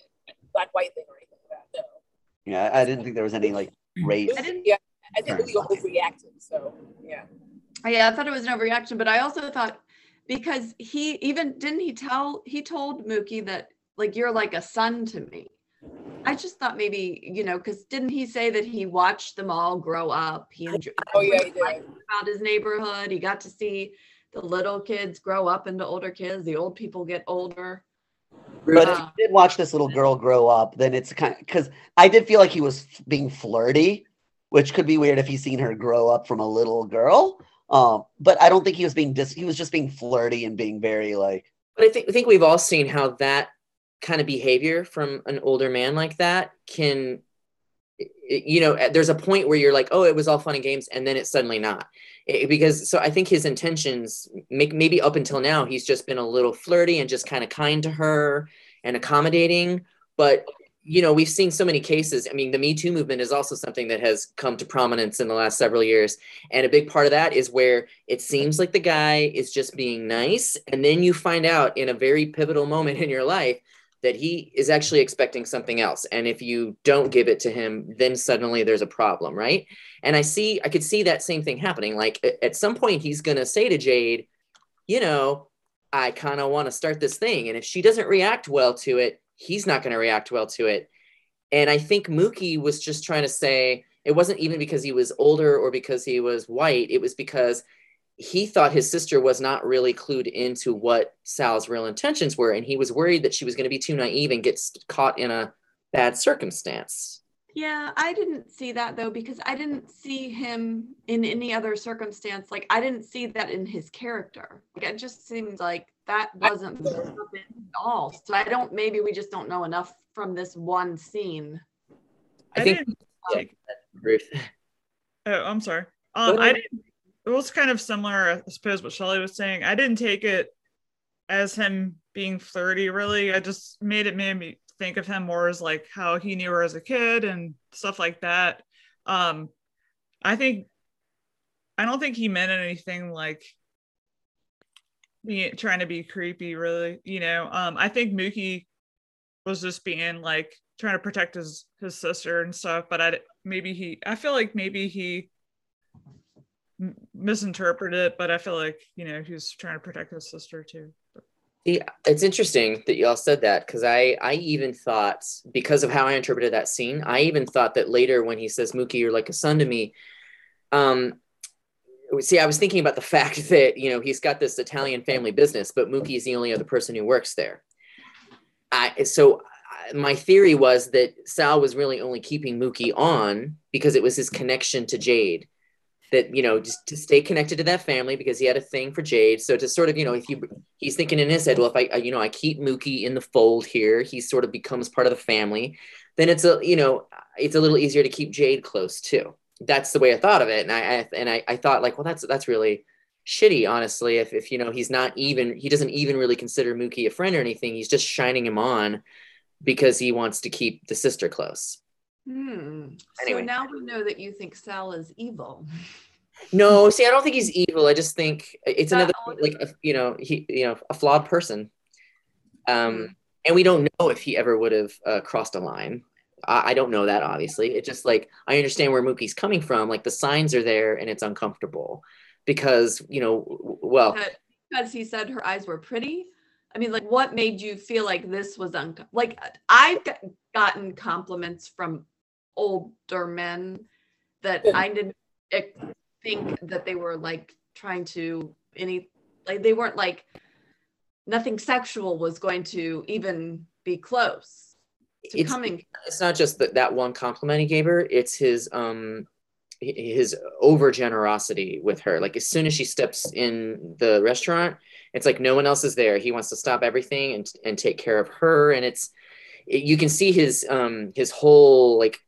black white thing or anything like that no Yeah, I didn't think there was any like race. It was- yeah I think we overreacted so yeah Yeah, I thought it was an overreaction, but I also thought because he even didn't he tell he told Mookie that like you're like a son to me. I just thought maybe you know because didn't he say that he watched them all grow up? He enjoyed oh yeah he about his neighborhood. He got to see the little kids grow up into older kids. The old people get older. But if Wow. you did watch this little girl grow up, then it's kind of because I did feel like he was being flirty, which could be weird if he's seen her grow up from a little girl. Um, but I don't think he was being dis. He was just being flirty and being very like, But I think I think we've all seen how that kind of behavior from an older man like that can you know there's a point where you're like oh it was all fun and games and then it's suddenly not It- because so i think his intentions make maybe up until now he's just been a little flirty and just kind of kind to her and accommodating but you know we've seen so many cases. I mean the me too movement is also something that has come to prominence in the last several years. And a big part of that is where it seems like the guy is just being nice. And then you find out in a very pivotal moment in your life that he is actually expecting something else. And if you don't give it to him then suddenly there's a problem right? And i see i could see that same thing happening. Like at some point he's going to say to jade you know i kind of want to start this thing. And if she doesn't react well to it he's not going to react well to it and i think mookie was just trying to say it wasn't even because he was older or because he was white it was because he thought his sister was not really clued into what Sal's real intentions were, and he was worried that she was going to be too naive and get caught in a bad circumstance. Yeah, I didn't see that though because I didn't see him in any other circumstance. Like I didn't see that in his character. Like it just seemed like that wasn't built up at all. So I don't. Maybe we just don't know enough from this one scene. I I, think- didn't yeah. Ruth. Oh, I'm sorry. Um, I didn't. It was kind of similar, I suppose, what Shelley was saying. I didn't take it as him being flirty. Really, I just made it made me think of him more as like how he knew her as a kid and stuff like that. Um, I think. I don't think he meant anything like being trying to be creepy. Really, you know. Um, I think Mookie was just being like trying to protect his his sister and stuff but i maybe he i feel like maybe he misinterpreted it but i feel like you know he was trying to protect his sister too See, it's interesting that y'all said that because I, I even thought because of how I interpreted that scene, I even thought that later when he says, "Mookie, you're like a son to me," um, see, I was thinking about the fact that you know he's got this Italian family business, but Mookie is the only other person who works there. I so my theory was that Sal was really only keeping Mookie on because it was his connection to Jade. That you know, just to stay connected to that family because he had a thing for Jade. So to sort of, you know, if you he's thinking in his head, well, if I, I, you know, I keep Mookie in the fold here, he sort of becomes part of the family. Then it's a, you know, it's a little easier to keep Jade close too. That's the way I thought of it, and I, I and I, I thought like, well, that's that's really shitty, honestly. If if you know he's not even, he doesn't even really consider Mookie a friend or anything. He's just shining him on because he wants to keep the sister close. Hmm. Anyway. So now we know that you think Sal is evil. No, see, I don't think he's evil. I just think it's another like a, you know he you know a flawed person. Um, Hmm. and we don't know if he ever would have uh, crossed a line. I, I don't know that obviously. It's just like I understand where Mookie's coming from. Like the signs are there, and it's uncomfortable because you know well because he said her eyes were pretty. I mean, like, what made you feel like this was un? Like, I've got- gotten compliments from older men that I didn't think that they were like trying to any like they weren't like nothing sexual was going to even be close to It's- coming. it's not just that that one compliment he gave her. It's his um his over generosity with her. Like as soon as she steps in the restaurant, it's like no one else is there. He wants to stop everything and and take care of her. And it's it, you can see his um his whole like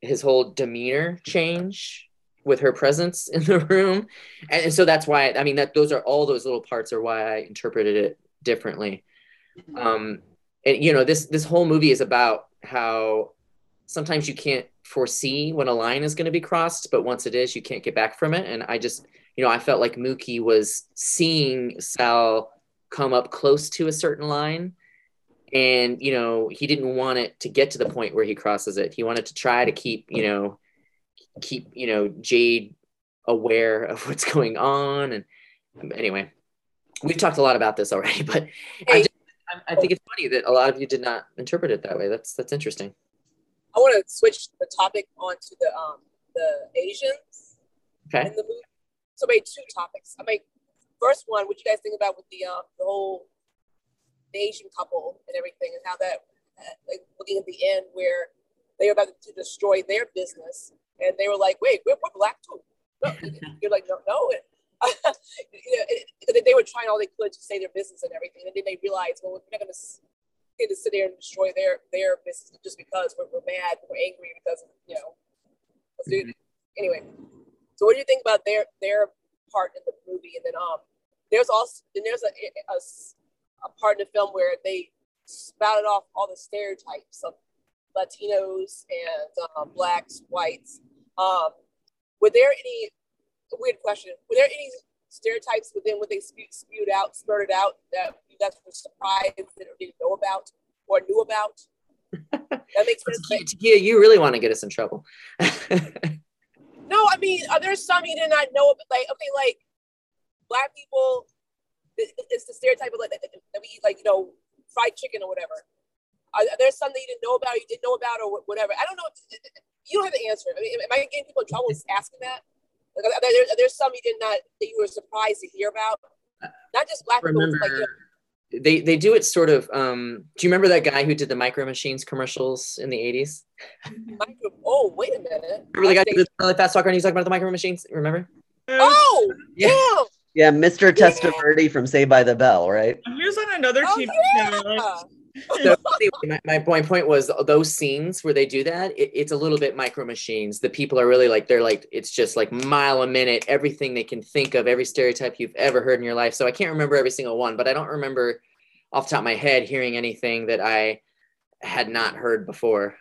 his whole demeanor change with her presence in the room. And, and so that's why I mean that those are all those little parts are why I interpreted it differently. Um and you know this this whole movie is about how sometimes you can't foresee when a line is going to be crossed, but once it is, you can't get back from it. And I just, you know, I felt like Mookie was seeing Sal come up close to a certain line. And, you know, he didn't want it to get to the point where he crosses it. He wanted to try to keep, you know, keep, you know, Jade aware of what's going on. And anyway, we've talked a lot about this already, but I, just, I, I think it's funny that a lot of you did not interpret it that way. That's, that's interesting. I want to switch the topic onto the um the Asians Okay. in the movie. So I made two topics. I made first one, what you guys think about with the um the whole the Asian couple and everything, and how that like looking at the end where they were about to destroy their business, and they were like, "Wait, we're, we're black too." No. You're like, "No, no." You know, it, it- they were trying all they could to save their business and everything, and then they realized, well, we're not going to to sit there and destroy their their business just because we're, we're mad, we're angry because of, you know. this. Anyway, so what do you think about their their part in the movie? And then um, there's also then there's a, a a part in the film where they spouted off all the stereotypes of Latinos and um, blacks, whites. Um, were there any weird question? Were there any stereotypes within what they spewed, spewed out, spurted out that you guys were surprised that or didn't know about or knew about? That makes sense. Takia, you really want to get us in trouble. No, I mean, are there some you did not know? About, like, okay, like black people, it's the stereotype of like that that we eat, like you know, fried chicken or whatever. Are, are there some that you didn't know about, you didn't know about, or whatever? I don't know. You don't have to answer. I mean, am I getting people in trouble asking that? Like, are there, are some you did not that you were surprised to hear about? Not just black people, remember but like you know, they they do it sort of um do you remember that guy who did the micro machines commercials in the 80s micro- oh, wait a minute. remember the guy I who think- did really fast talker and he's talking about the micro machines remember Oh, Yeah. yeah. Yeah, Mr. Testaverde from Saved by the Bell, right? He was on another Oh, TV yeah. show. So my, my, my point was those scenes where they do that it, it's a little bit micro machines the people are really like they're like it's just like mile a minute everything they can think of every stereotype you've ever heard in your life so i can't remember every single one but i don't remember off top of my head hearing anything that i had not heard before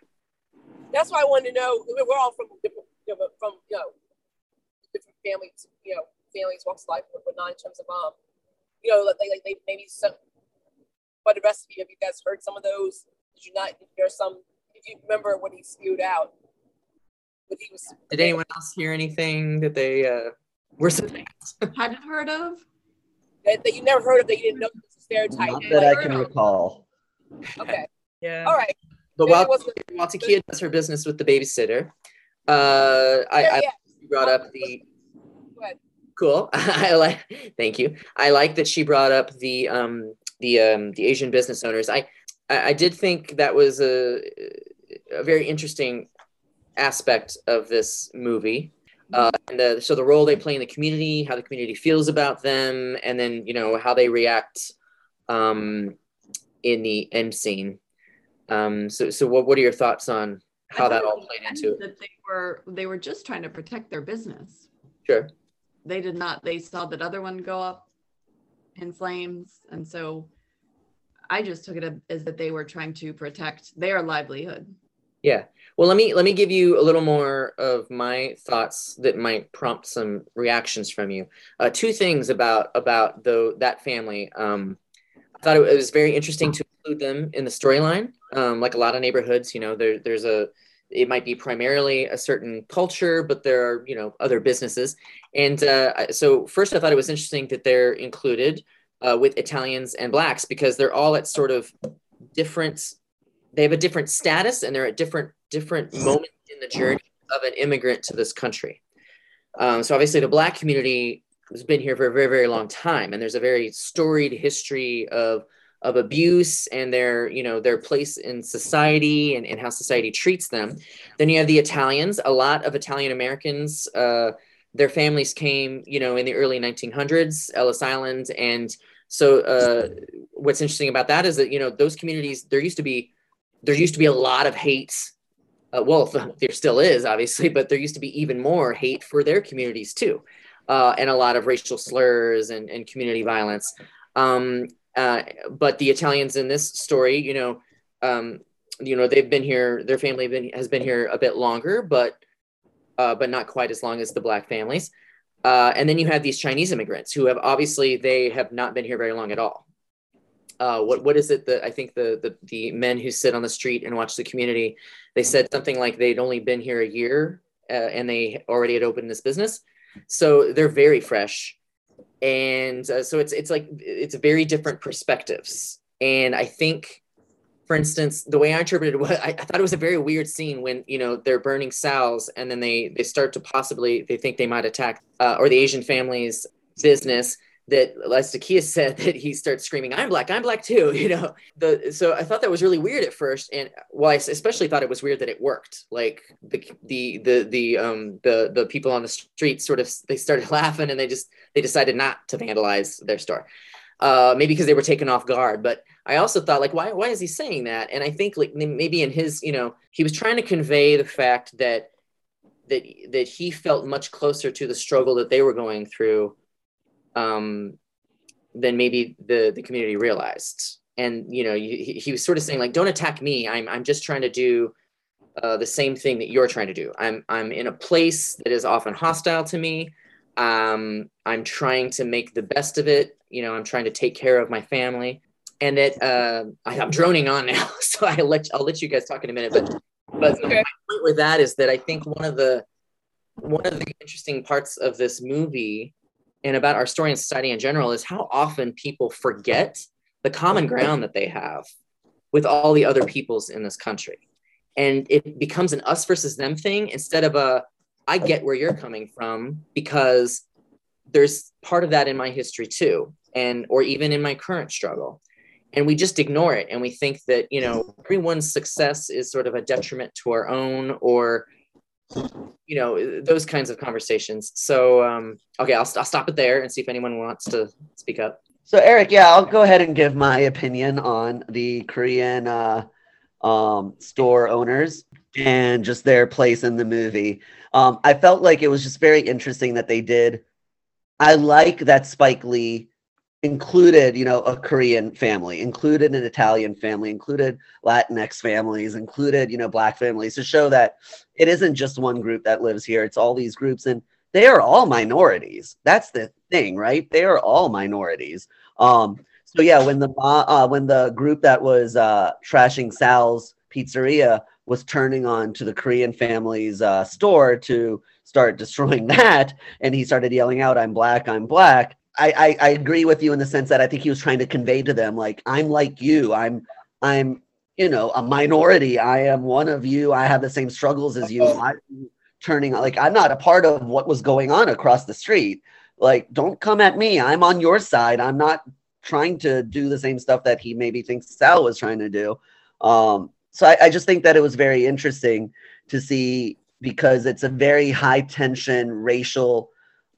that's why I wanted to know. We're all from different, you know, from you know, different families, you know, families, walks life, but not in terms of um, you know, like like they maybe some. But the rest of you, have you guys heard some of those? Did you not? There's some. If you remember what he spewed out, what he was. did anyone else hear anything that they uh were surprised Hadn't heard of. that, that you never heard of that you didn't know it was a stereotype? Not that I can recall. okay, Yeah. all right. but Maybe while, it wasn't- while Takia does her business with the babysitter uh i, yeah, I yeah. brought up the Go ahead. cool i like thank you i like that she brought up the um the um the asian business owners i i, did think that was a, a very interesting aspect of this movie uh, and the, so the role they play in the community how the community feels about them and then you know how they react um in the end scene um so so what, what are your thoughts on how that all played into it That they were they were just trying to protect their business. sure They did not. They saw that other one go up in flames, and so I just took it as that they were trying to protect their livelihood. Yeah. Well, let me let me give you a little more of my thoughts that might prompt some reactions from you. Uh, two things about about though that family. Um, I thought it was very interesting to include them in the storyline. Um, like a lot of neighborhoods, you know, there there's a it might be primarily a certain culture, but there are you know other businesses. And uh, so first, I thought it was interesting that they're included uh, with Italians and blacks because they're all at sort of different they have a different status and they're at different different moments in the journey of an immigrant to this country. Um, so obviously the black community has been here for a very very long time, and there's a very storied history of of abuse and their you know their place in society and, and how society treats them. Then you have the italians. A lot of italian americans uh, their families came you know in the early 1900s ellis island. And so uh, what's interesting about that is that you know those communities there used to be there used to be a lot of hate. Uh, well there still is obviously but there used to be even more hate for their communities too uh, and a lot of racial slurs and, and community violence. Um, uh, but the Italians in this story, you know, um, you know, they've been here. Their family been, has been here a bit longer, but uh, but not quite as long as the black families. Uh, and then you have these Chinese immigrants who have obviously they have not been here very long at all. Uh, what what is it that I think the, the the men who sit on the street and watch the community, they said something like they'd only been here a year uh, and they already had opened this business, so they're very fresh and uh, so it's it's like it's very different perspectives. And i think for instance the way i interpreted it I, I thought it was a very weird scene when you know they're burning Sal's and then they they start to possibly they think they might attack uh, or the asian family's business that as Takia said that he starts screaming, "I'm black, I'm black too," you know. The so I thought that was really weird at first, and well, I especially thought it was weird that it worked. Like the the the the um the the people on the street sort of they started laughing and they just they decided not to vandalize their store. Uh, maybe because they were taken off guard, but I also thought like, why why is he saying that? And I think like maybe in his you know he was trying to convey the fact that that that he felt much closer to the struggle that they were going through um, than maybe the the community realized. And you know, he, he was sort of saying like, "Don't attack me. I'm I'm just trying to do uh, the same thing that you're trying to do. I'm I'm in a place that is often hostile to me. Um, I'm trying to make the best of it. You know, I'm trying to take care of my family." And that uh, I, am droning on now, so I let I'll let you guys talk in a minute. But but okay. my point with that is that I think one of the one of the interesting parts of this movie and about our story and society in general is how often people forget the common ground that they have with all the other peoples in this country. And it becomes an us versus them thing instead of a I get where you're coming from because there's part of that in my history too, and or even in my current struggle. And we just ignore it and we think that, you know, everyone's success is sort of a detriment to our own or you know those kinds of conversations. So um okay I'll, I'll stop it there and see if anyone wants to speak up. So eric yeah i'll go ahead and give my opinion on the korean uh um store owners and just their place in the movie. Um i felt like it was just very interesting that they did. I like that spike lee included, you know, a Korean family, included an Italian family, included Latinx families, included, you know, black families to show that it isn't just one group that lives here. It's all these groups and they are all minorities. That's the thing, right? They are all minorities. Um, so yeah, when the uh, when the group that was uh, trashing Sal's pizzeria was turning on to the Korean family's uh, store to start destroying that, and he started yelling out, "I'm black, I'm black." I, I, I agree with you in the sense that I think he was trying to convey to them like I'm like you. I'm I'm you know a minority. I am one of you. I have the same struggles as you. I'm turning like I'm not a part of what was going on across the street. Like don't come at me. I'm on your side. I'm not trying to do the same stuff that he maybe thinks Sal was trying to do. Um, so I, I just think that it was very interesting to see because it's a very high tension racial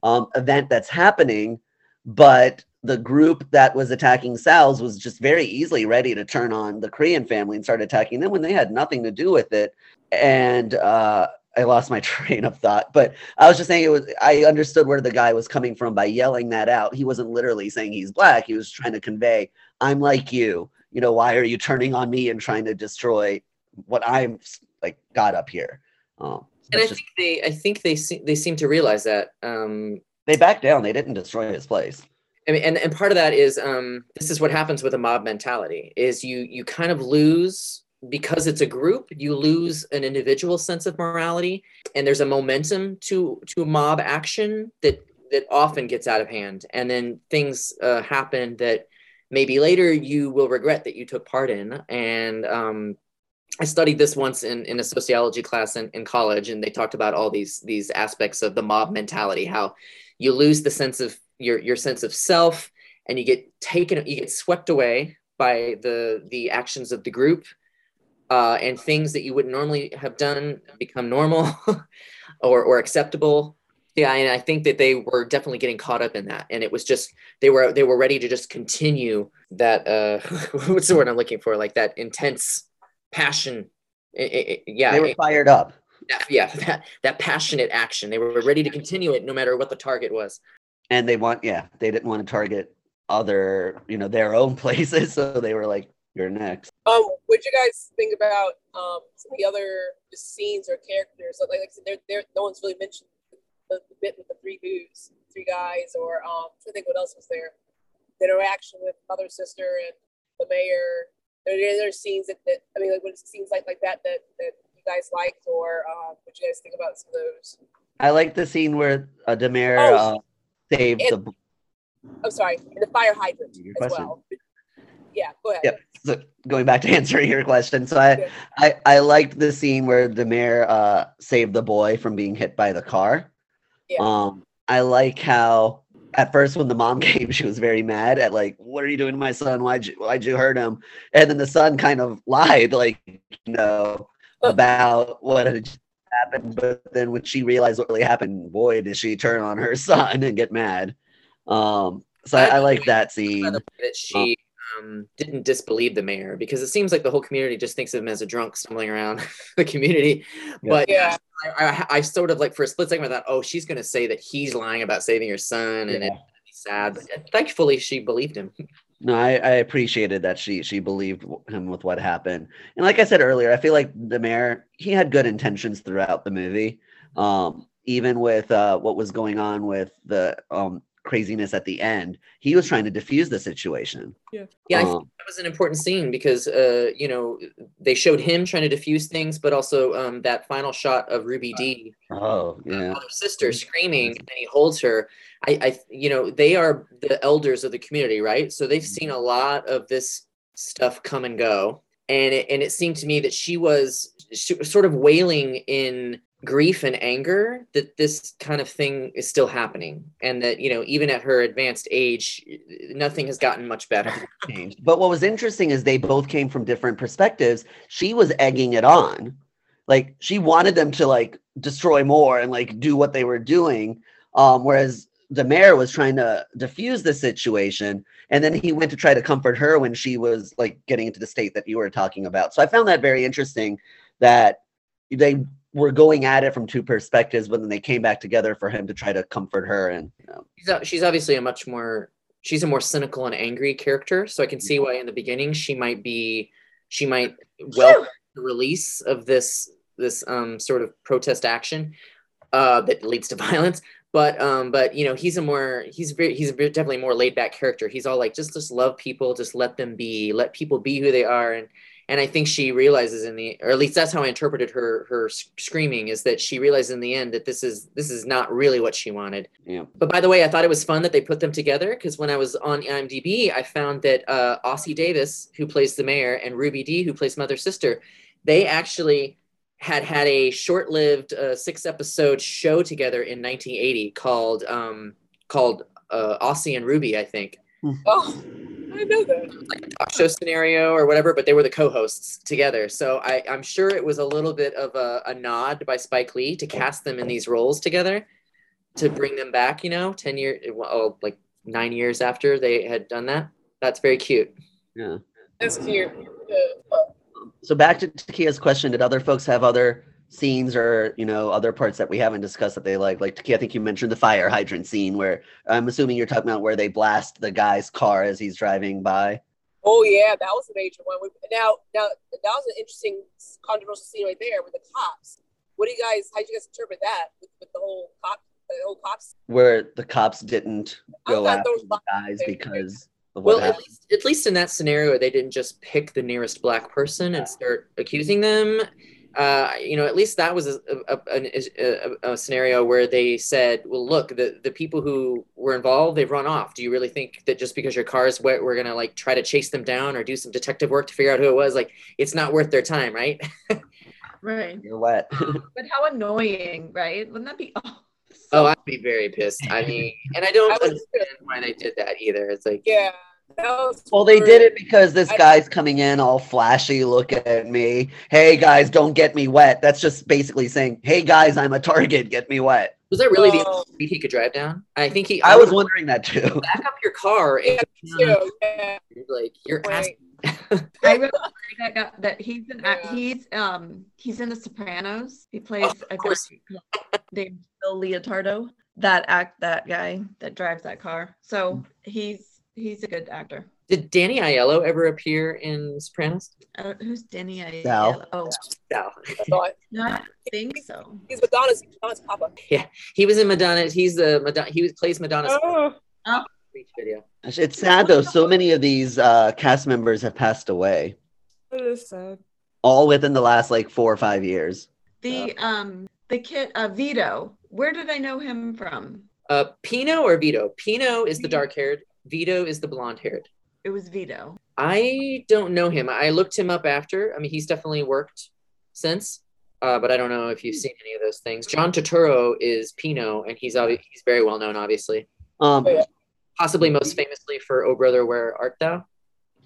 um, event that's happening but the group that was attacking Sal's was just very easily ready to turn on the Korean family and start attacking them when they had nothing to do with it. And uh, I lost my train of thought, but I was just saying it was. I understood where the guy was coming from by yelling that out. He wasn't literally saying he's black. He was trying to convey, "I'm like you. You know, why are you turning on me and trying to destroy what I'm like got up here?" Um, and I just, think they, I think they, se- they seem to realize that. Um, they backed down. They didn't destroy his place. I mean, and, and part of that is um, this is what happens with a mob mentality is you you kind of lose because it's a group you lose an individual sense of morality and there's a momentum to to mob action that that often gets out of hand and then things uh, happen that maybe later you will regret that you took part in and um, I studied this once in, in a sociology class in, in college, and they talked about all these these aspects of the mob mentality, how you lose the sense of your your sense of self and you get taken you get swept away by the the actions of the group uh, and things that you wouldn't normally have done become normal or or acceptable. Yeah and i think that they were definitely getting caught up in that and it was just they were they were ready to just continue that uh what's the word i'm looking for? Like that intense passion. I- I- I- yeah. They were fired up. That- yeah that, that passionate action they were ready to continue it no matter what the target was and they want yeah they didn't want to target other you know their own places so they were like you're next Um, what you guys think about um some of the other scenes or characters? Like, like I said, there, there, no one's really mentioned the, the bit with the three dudes, three guys, or um, I think what else was there? The interaction with mother, sister, and the mayor. There, there, there are scenes that, that I mean, like what seems like like that that that you guys liked, or um, what you guys think about some of those? i like the scene where uh, Da Mayor Oh. uh, saved And- the I'm sorry, the fire hydrant Your as question. well. Yeah, go ahead. Yep. so going back to answering your question so i i, I liked the scene where Da Mayor uh saved the boy from being hit by the car Yeah. um i like how at first when the mom came she was very mad at like what are you doing to my son why'd you why'd you hurt him and then the son kind of lied like know about what had happened but then when she realized what really happened boy did she turn on her son and get mad um so i, I like that scene that she um, didn't disbelieve the mayor because it seems like the whole community just thinks of him as a drunk stumbling around the community. Yeah. But Yeah. I, I, I sort of like for a split second I thought, oh, she's going to say that he's lying about saving her son, and Yeah. it's sad. But thankfully, she believed him. No, I, I appreciated that she she believed him with what happened, and like I said earlier, I feel like the mayor he had good intentions throughout the movie, um, even with uh, what was going on with the um, craziness at the end. He was trying to diffuse the situation. Yeah, I think Um, that was an important scene because uh, you know they showed him trying to diffuse things, but also um, that final shot of Ruby Dee oh yeah, sister screaming and he holds her. I, I you know they are the elders of the community right? So they've seen a lot of this stuff come and go. And it, and it seemed to me that she was she was sort of wailing in grief and anger that this kind of thing is still happening and that you know even at her advanced age nothing has gotten much better. But what was interesting is they both came from different perspectives. She was egging it on, like she wanted them to like destroy more and like do what they were doing, um, whereas the mayor was trying to diffuse the situation, and then he went to try to comfort her when she was like getting into the state that you were talking about. So I found that very interesting that they were going at it from two perspectives, but then they came back together for him to try to comfort her and you know, she's, she's obviously a much more she's a more cynical and angry character so i can see why in the beginning she might be she might welcome the release of this this um sort of protest action uh that leads to violence. But um but you know he's a more he's very he's definitely more laid back character. He's all like just just love people just let them be let people be who they are and and I think she realizes in the, or at least that's how I interpreted her her screaming, is that she realized in the end that this is this is not really what she wanted. Yeah. But by the way, I thought it was fun that they put them together because when I was on IMDb, I found that uh, Ossie Davis, who plays the mayor, and Ruby Dee, who plays Mother Sister, they actually had had a short-lived uh, six-episode show together in 1980 called um, called uh, Ossie and Ruby, I think Oh, I know that. like a talk show scenario or whatever, but they were the co-hosts together. So I, I'm sure it was a little bit of a, a nod by Spike Lee to cast them in these roles together to bring them back, you know, 10 years, well, like nine years after they had done that. That's very cute. yeah. That's cute. So back to Takia's question, did other folks have other scenes or you know other parts that we haven't discussed that they like? Like I think you mentioned the fire hydrant scene where I'm assuming you're talking about where they blast the guy's car as he's driving by. Oh yeah, that was a major one. We- Now, now that was an interesting, controversial scene right there with the cops. What do you guys? How do you guys interpret that with, with the whole cop, the whole cops? Where the cops didn't go thought after those the guys because of Well, what at least, at least in that scenario, they didn't just pick the nearest black person and start accusing them. Uh, you know, at least that was a, a, a, a, a scenario where they said, "Well, look, the the people who were involved, they've run off. Do you really think that just because your car is wet, we're gonna like try to chase them down or do some detective work to figure out who it was? Like, it's not worth their time, right?" Right. You're wet. But how annoying, right? Wouldn't that be? Oh, oh, I'd be very pissed. I mean, and I don't I understand why they did that either. It's like, Yeah, That was Well, they did it because this guy's coming in all flashy. Look at me. Hey guys, don't get me wet. That's just basically saying, "Hey guys, I'm a target. Get me wet." Was that really the Oh. only speed he could drive down? I think he. I was wondering that too. back up your car. Yeah, and too. Yeah. like you're asking. I really like that guy, that he's an Yeah. he's um he's in The Sopranos. He plays Of a course. guy named Phil Leotardo. That act that guy that drives that car. So he's he's a good actor. Did Danny Aiello ever appear in Sopranos? I don't, who's Danny I Sal. Oh, No. I thought no, I think so. he's Madonna's Madonna's papa. Yeah, he was in Madonna. He's the Madonna. He was, plays Madonna's Oh, speech video. It's sad though. So many of these uh, cast members have passed away, that is sad. all within the last like four or five years. The um the kid uh Vito. Where did I know him from? Uh, Pino or Vito? Pino is the dark haired. Vito is the blonde haired. It was Vito. I don't know him. I looked him up after. I mean, he's definitely worked since, uh, but I don't know if you've seen any of those things. John Turturro is Pino, and he's obvi- he's very well known, obviously. Um, Oh. Possibly most famously for "Oh Brother, Where Art Thou?"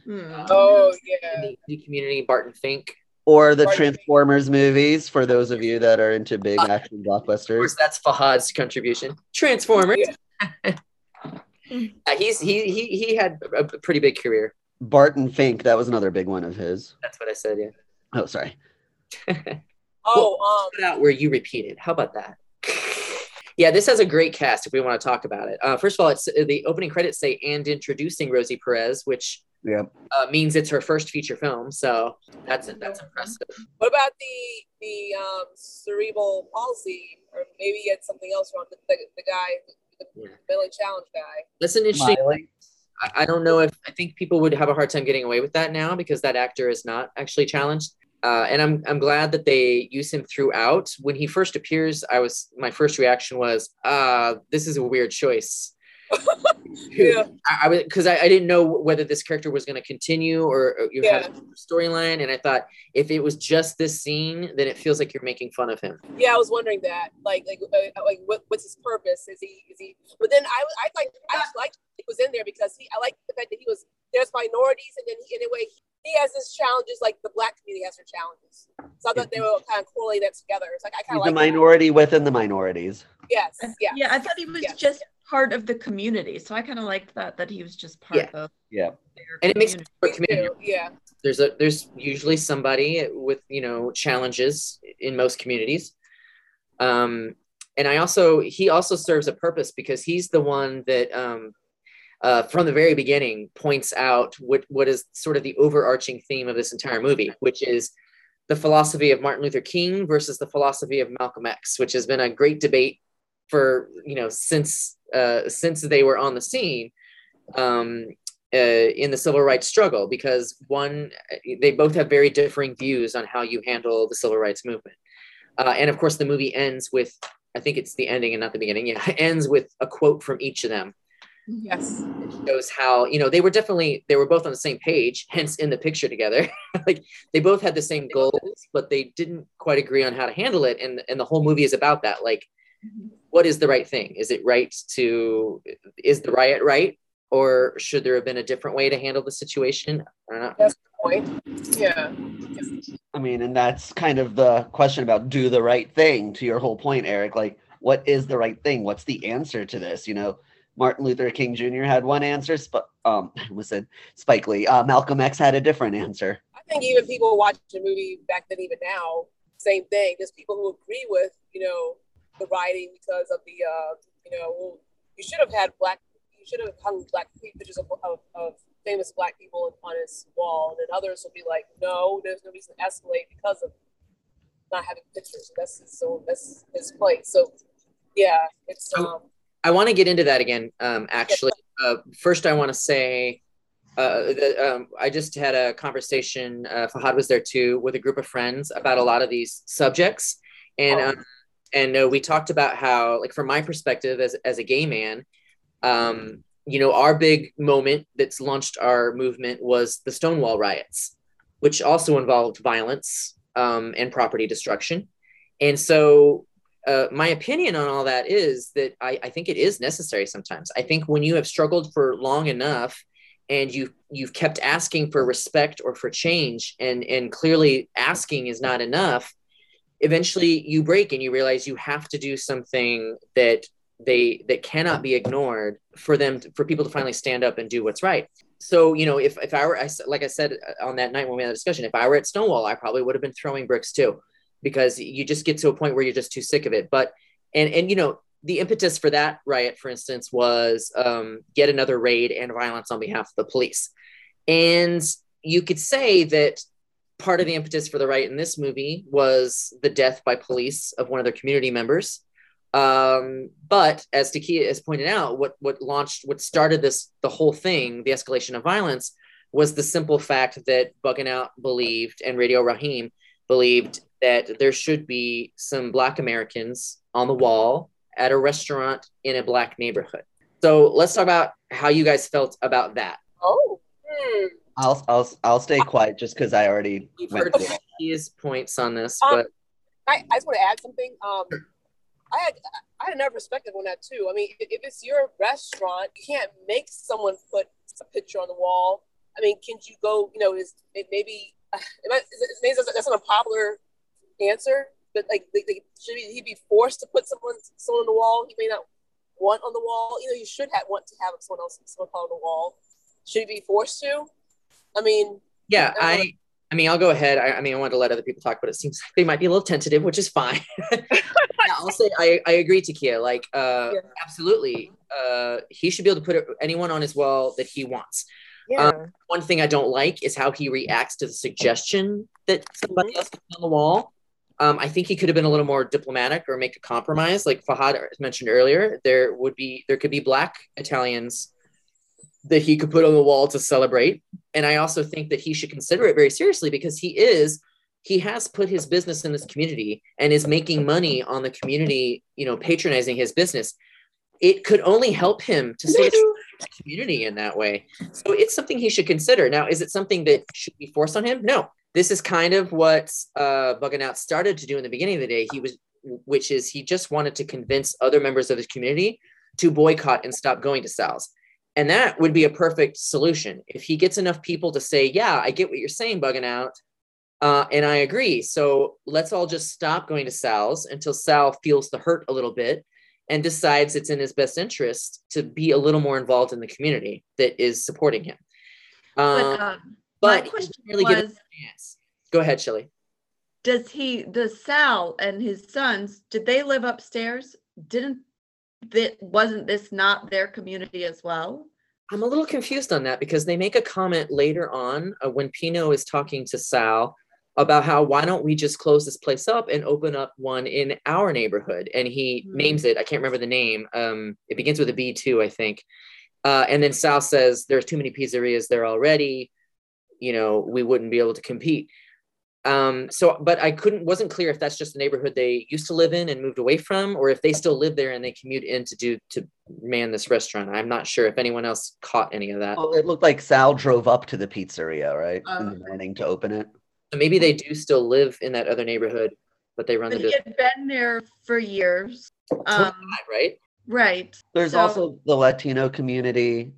Hmm. Oh yeah. the indie community, Barton Fink. or the Pardon me? Transformers movies for those of you that are into big action Of course, blockbusters. that's Fahad's contribution. Transformers. Yeah. Uh, he's he he he had a a pretty big career. Barton Fink, that was another big one of his. That's what I said. Yeah. Oh, sorry. Oh, Put out where you repeated. How about that? Yeah, this has a great cast if we want to talk about it. Uh, first of all, it's the opening credits say and introducing Rosie Perez, which Yeah. uh, means it's her first feature film. So that's that's impressive. um, what about the the um, cerebral palsy, or maybe he had something else wrong? The, the, the guy, the Yeah. mentally challenged guy. That's an interesting. Miley. I I don't know if I think people would have a hard time getting away with that now because that actor is not actually challenged. Uh, and I'm I'm glad that they use him throughout. When he first appears, I was my first reaction was, uh, this is a weird choice. Yeah. I, I was because I, I didn't know whether this character was going to continue or, or you Yeah. had a storyline, and I thought if it was just this scene, then it feels like you're making fun of him. Yeah, I was wondering that. Like, like, uh, like, what, what's his purpose? Is he, is he? But then I, I like, I just liked he was in there because he, I like the fact that he was. There's minorities, and then he, in a way, he has his challenges, like the black community has their challenges. So I thought they were kind of correlate that together. It's like I kind of a like. that. minority within the minorities. Yes, yeah, Yeah, I thought he was Yeah. just part of the community. So I kind of liked that that he was just part Yeah. of Yeah. their And it makes community. for community. yeah. There's a there's usually somebody with you know challenges in most communities. Um, and I also he also serves a purpose because he's the one that um, uh, from the very beginning points out what what is sort of the overarching theme of this entire movie, which is the philosophy of Martin Luther King versus the philosophy of Malcolm X, which has been a great debate for you know since uh, since they were on the scene um, uh, in the civil rights struggle, because one they both have very differing views on how you handle the civil rights movement, uh, and of course the movie ends with I think it's the ending and not the beginning. Yeah, ends with a quote from each of them Yes. it shows how you know they were definitely they were both on the same page hence in the picture together like they both had the same goals but they didn't quite agree on how to handle it and and the whole movie is about that like what is the right thing is it right to is the riot right or should there have been a different way to handle the situation i don't know That's the Point. Yeah. I mean, and that's kind of the question about do the right thing to your whole point, Eric. Like, what is the right thing? What's the answer to this? You know, Martin Luther King Jr. had one answer. Sp- um, I almost said Spike Lee. Uh, Malcolm X had a different answer. I think even people watching the movie back then, even now, same thing. There's people who agree with, you know, the writing because of the, uh, you know, well, you should have had black, you should have hung black pictures of, of, of famous black people on his wall, and then others will be like, no, there's no reason to escalate because of not having pictures. That's his, so that's his place. So, yeah, it's um, I want to get into that again. Um, actually, uh, first I want to say, uh, that, um, I just had a conversation. Uh, Fahad was there too with a group of friends about a lot of these subjects, and Oh. um, and uh, we talked about how, like, from my perspective as as a gay man, um, you know, our big moment that's launched our movement was the Stonewall riots, which also involved violence um, and property destruction, and so uh, my opinion on all that is that I, I think it is necessary sometimes. I think when you have struggled for long enough and you you've kept asking for respect or for change and and clearly asking is not enough eventually you break and you realize you have to do something that they that cannot be ignored for them to, for people to finally stand up and do what's right. So you know if if i were I, like i said uh, on that night when we had a discussion if i were at stonewall i probably would have been throwing bricks too because you just get to a point where you're just too sick of it. But and and you know the impetus for that riot for instance was um, yet another raid and violence on behalf of the police. And you could say that part of the impetus for the right in this movie was the death by police of one of their community members um, but as Takia has pointed out, what what launched, what started this, the whole thing, the escalation of violence, was the simple fact that Bugging Out believed and Radio Raheem believed that there should be some Black Americans on the wall at a restaurant in a Black neighborhood. So let's talk about how you guys felt about that. Oh, hmm. I'll I'll I'll stay quiet just because I already We've heard through it. Takia's points on this, Um, but I, I just want to add something. Um, I had I had another perspective on that too. I mean, if, if it's your restaurant, you can't make someone put a picture on the wall. I mean, can you go? You know, is it maybe uh, it might- is it- maybe that's, that's not a popular answer, but like, like, like should he, he be forced to put someone someone on the wall he may not want on the wall? You know, you should have want to have someone else someone on the wall. Should he be forced to? I mean, yeah, I I I mean I'll go ahead. I, I mean I wanted to let other people talk, but it seems like they might be a little tentative, which is fine. yeah, I'll say I, I agree, Takia. Like uh Yeah. absolutely. Uh he should be able to put anyone on his wall that he wants. yeah, One thing I don't like is how he reacts to the suggestion that somebody else put on the wall. Um, I think he could have been a little more diplomatic or make a compromise. Like Fahad mentioned earlier, there would be there could be black Italians that he could put on the wall to celebrate. And I also think that he should consider it very seriously because he is he has put his business in this community and is making money on the community, you know, patronizing his business. It could only help him to sort of the community in that way. So it's something he should consider. Now, is it something that should be forced on him? No. This is kind of what uh, Bugging Out started to do in the beginning of the day. He was, which is he just wanted to convince other members of his community to boycott and stop going to Sal's. And that would be a perfect solution. If he gets enough people to say, yeah, I get what you're saying, Bugging Out. Uh, and I agree. So let's all just stop going to Sal's until Sal feels the hurt a little bit and decides it's in his best interest to be a little more involved in the community that is supporting him. But, Um, um, but my question really was. Go ahead, Shelly. does he, does Sal and his sons, did they live upstairs? Didn't that, wasn't this not their community as well? I'm a little confused on that because they make a comment later on uh, when Pino is talking to Sal about how why don't we just close this place up and open up one in our neighborhood and he Hmm. names it i can't remember the name um it begins with a b too i think uh, and then sal says there's too many pizzerias there already you know we wouldn't be able to compete um so but i couldn't wasn't clear if that's just the neighborhood they used to live in and moved away from or if they still live there and they commute in to do to man this restaurant i'm not sure if anyone else caught any of that Well, it looked like Sal drove up to the pizzeria, right, Oh. in the morning to open it. So maybe they do still live in that other neighborhood, but they run the But he business, had been there for years. Um, right? right. There's So- also the Latino community.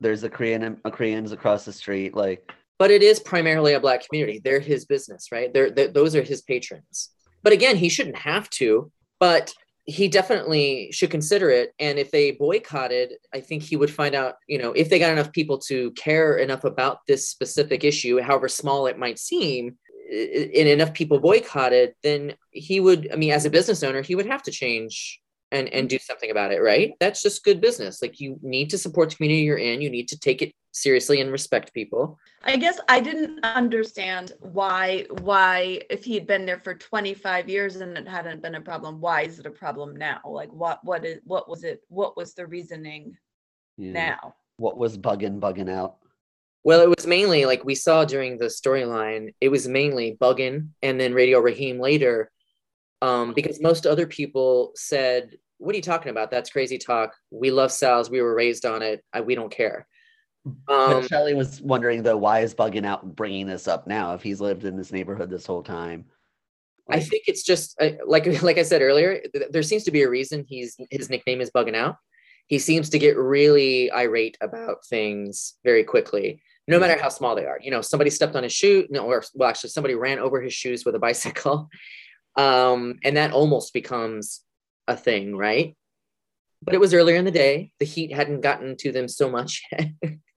There's the Korean Koreans across the street. Like But it is primarily a black community. They're his business, right? They're, they those are his patrons. But again, he shouldn't have to, but he definitely should consider it. And if they boycotted, I think he would find out, you know, if they got enough people to care enough about this specific issue, however small it might seem, and enough people boycotted, then he would, I mean, as a business owner, he would have to change and, and do something about it, right? That's just good business. Like you need to support the community you're in. You need to take it seriously and respect people. I guess I didn't understand why why if he had been there for 25 years and it hadn't been a problem, why is it a problem now? Like what what is what was it what was the reasoning you know, now? what was bugging bugging out? Well, it was mainly like we saw during the storyline, it was mainly Buggin and then Radio Raheem later. Um, because most other people said, What are you talking about? That's crazy talk. We love Sal's. We were raised on it. I, we don't care. Um, Shelley was wondering though, why is bugging out bringing this up now if he's lived in this neighborhood this whole time? I think it's just uh, like like I said earlier. There seems to be a reason he's his nickname is Bugging Out. he seems to get really irate about things very quickly, no matter how small they are. You know, somebody stepped on his shoe, no, or well, actually, somebody ran over his shoes with a bicycle, um, and that almost becomes a thing, right? But it was earlier in the day; the heat hadn't gotten to them so much.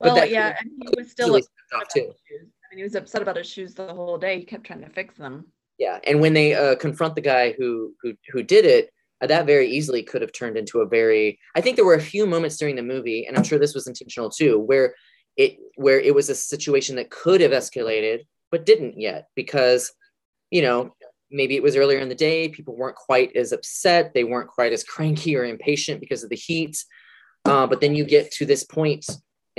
Well, that yeah, and he was still upset about too. his shoes. I mean, he was upset about his shoes the whole day. He kept trying to fix them. Yeah, and when they uh, confront the guy who who who did it, uh, that very easily could have turned into a very. I think there were a few moments during the movie, and I'm sure this was intentional too, where it where it was a situation that could have escalated but didn't yet because you know maybe it was earlier in the day people weren't quite as upset they weren't quite as cranky or impatient because of the heat uh, but then you get to this point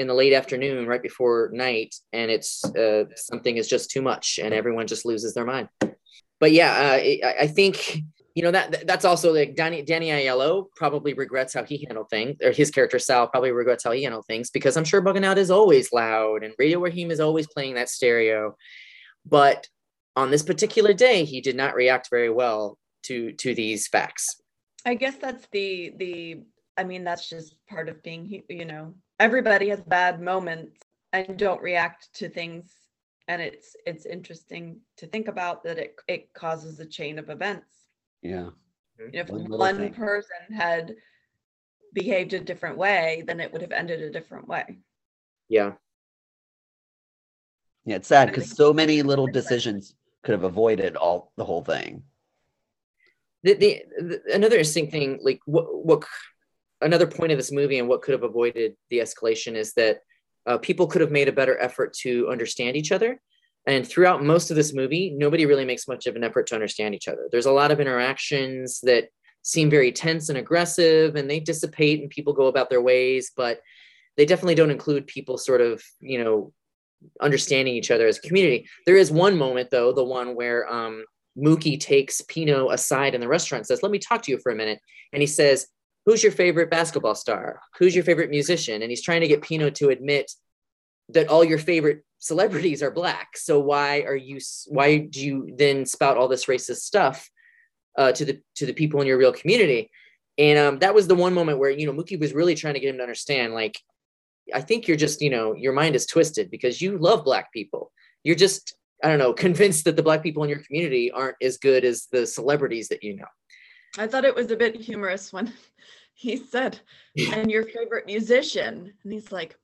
in the late afternoon right before night and it's uh, something is just too much and everyone just loses their mind but yeah uh, I, I think you know that that's also like Danny Danny Aiello probably regrets how he handled things, or his character Sal probably regrets how he handled things because I'm sure Bugging Out is always loud and Radio Raheem is always playing that stereo, but on this particular day he did not react very well to to these facts. I guess that's the the. I mean, that's just part of being. You know, everybody has bad moments and don't react to things, and it's it's interesting to think about that it it causes a chain of events. Yeah. You know, if One one person had behaved a different way, then it would have ended a different way. Yeah, Yeah, it's sad because so many little decisions could have avoided all the whole thing. the, the, the another interesting thing like what what another point of this movie and what could have avoided the escalation is that uh, people could have made a better effort to understand each other. And throughout most of this movie nobody really makes much of an effort to understand each other. There's a lot of interactions that seem very tense and aggressive and they dissipate and people go about their ways but they definitely don't include people sort of you know understanding each other as a community. There is one moment though the one where um Mookie takes Pino aside in the restaurant says, Let me talk to you for a minute. And he says, Who's your favorite basketball star? Who's your favorite musician? And he's trying to get Pino to admit that all your favorite celebrities are black. So why are you why do you then spout all this racist stuff uh, to the to the people in your real community? And um, that was the one moment where you know Mookie was really trying to get him to understand, like, I think you're just, you know, your mind is twisted because you love black people. You're just I don't know, convinced that the black people in your community aren't as good as the celebrities that you know. I thought it was a bit humorous when he said, and your favorite musician. And he's like,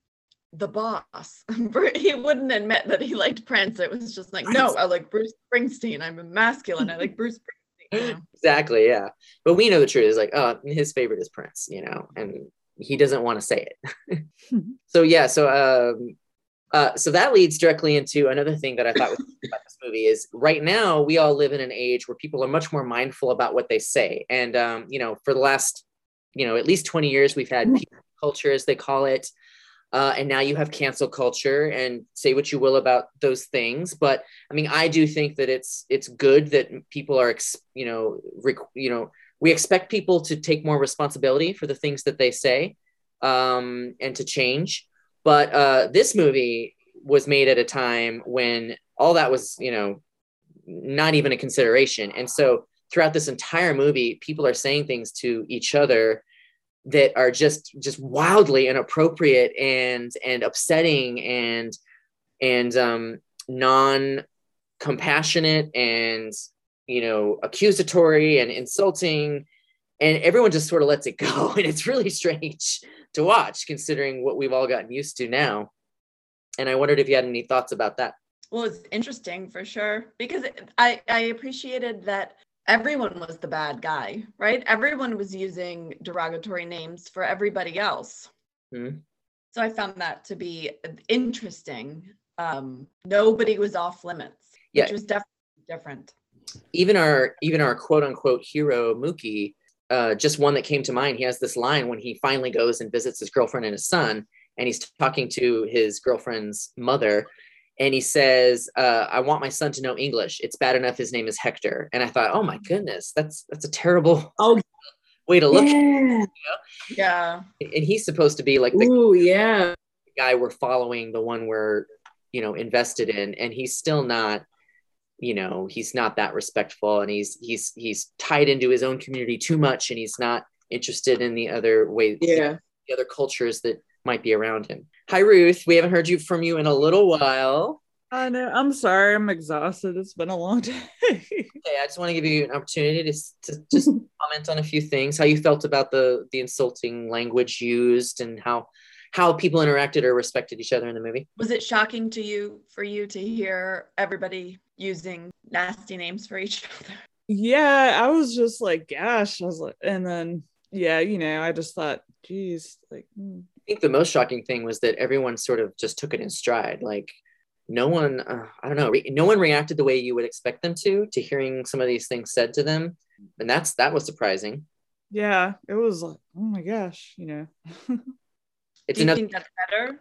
the boss. he wouldn't admit that he liked Prince. It was just like, no, I like Bruce Springsteen. I'm a masculine. I like Bruce Springsteen. Exactly, yeah. But we know the truth is like, oh, his favorite is Prince, you know, and he doesn't want to say it. so yeah, so um uh, so that leads directly into another thing that I thought was about this movie is right now we all live in an age where people are much more mindful about what they say, and um, you know, for the last you know at least twenty years we've had people culture as they call it, uh, and now you have cancel culture and say what you will about those things. But I mean, I do think that it's it's good that people are ex- you know rec- you know we expect people to take more responsibility for the things that they say um, and to change. But uh, this movie was made at a time when all that was, you know, not even a consideration. And so throughout this entire movie, people are saying things to each other that are just just wildly inappropriate and and upsetting and and um, non compassionate and you know accusatory and insulting and everyone just sort of lets it go and it's really strange to watch considering what we've all gotten used to now and i wondered if you had any thoughts about that Well, it's interesting for sure because I I appreciated that everyone was the bad guy, right? Everyone was using derogatory names for everybody else. Mhm. So I found that to be interesting. Um, nobody was off limits, Yeah. which was definitely different. even our even our quote unquote hero Mookie, uh, just one that came to mind. He has this line when he finally goes and visits his girlfriend and his son, and he's talking to his girlfriend's mother, and he says, uh, "I want my son to know English. It's bad enough his name is Hector." And I thought, "Oh my goodness, that's that's a terrible Oh, way to look." yeah. Yeah. And he's supposed to be like the Ooh, yeah. guy we're following, the one we're you know invested in, and he's still not. You know, he's not that respectful, and he's he's he's tied into his own community too much, and he's not interested in the other ways, Yeah. the other cultures that might be around him. Hi, Ruth. We haven't heard you from you in a little while. I know. I'm sorry. I'm exhausted. It's been a long day. Okay, I just want to give you an opportunity to, to just comment on a few things. How you felt about the the insulting language used, and how how people interacted or respected each other in the movie. Was it shocking to you for you to hear everybody using nasty names for each other? yeah, I was just like, gosh. I was like, and then yeah, you know, I just thought, geez, like. hmm. I think the most shocking thing was that everyone sort of just took it in stride. Like no one, uh, I don't know, re- no one reacted the way you would expect them to to hearing some of these things said to them, and that's that was surprising. Yeah, it was like, oh my gosh, you know. It's Do you enough think that's better?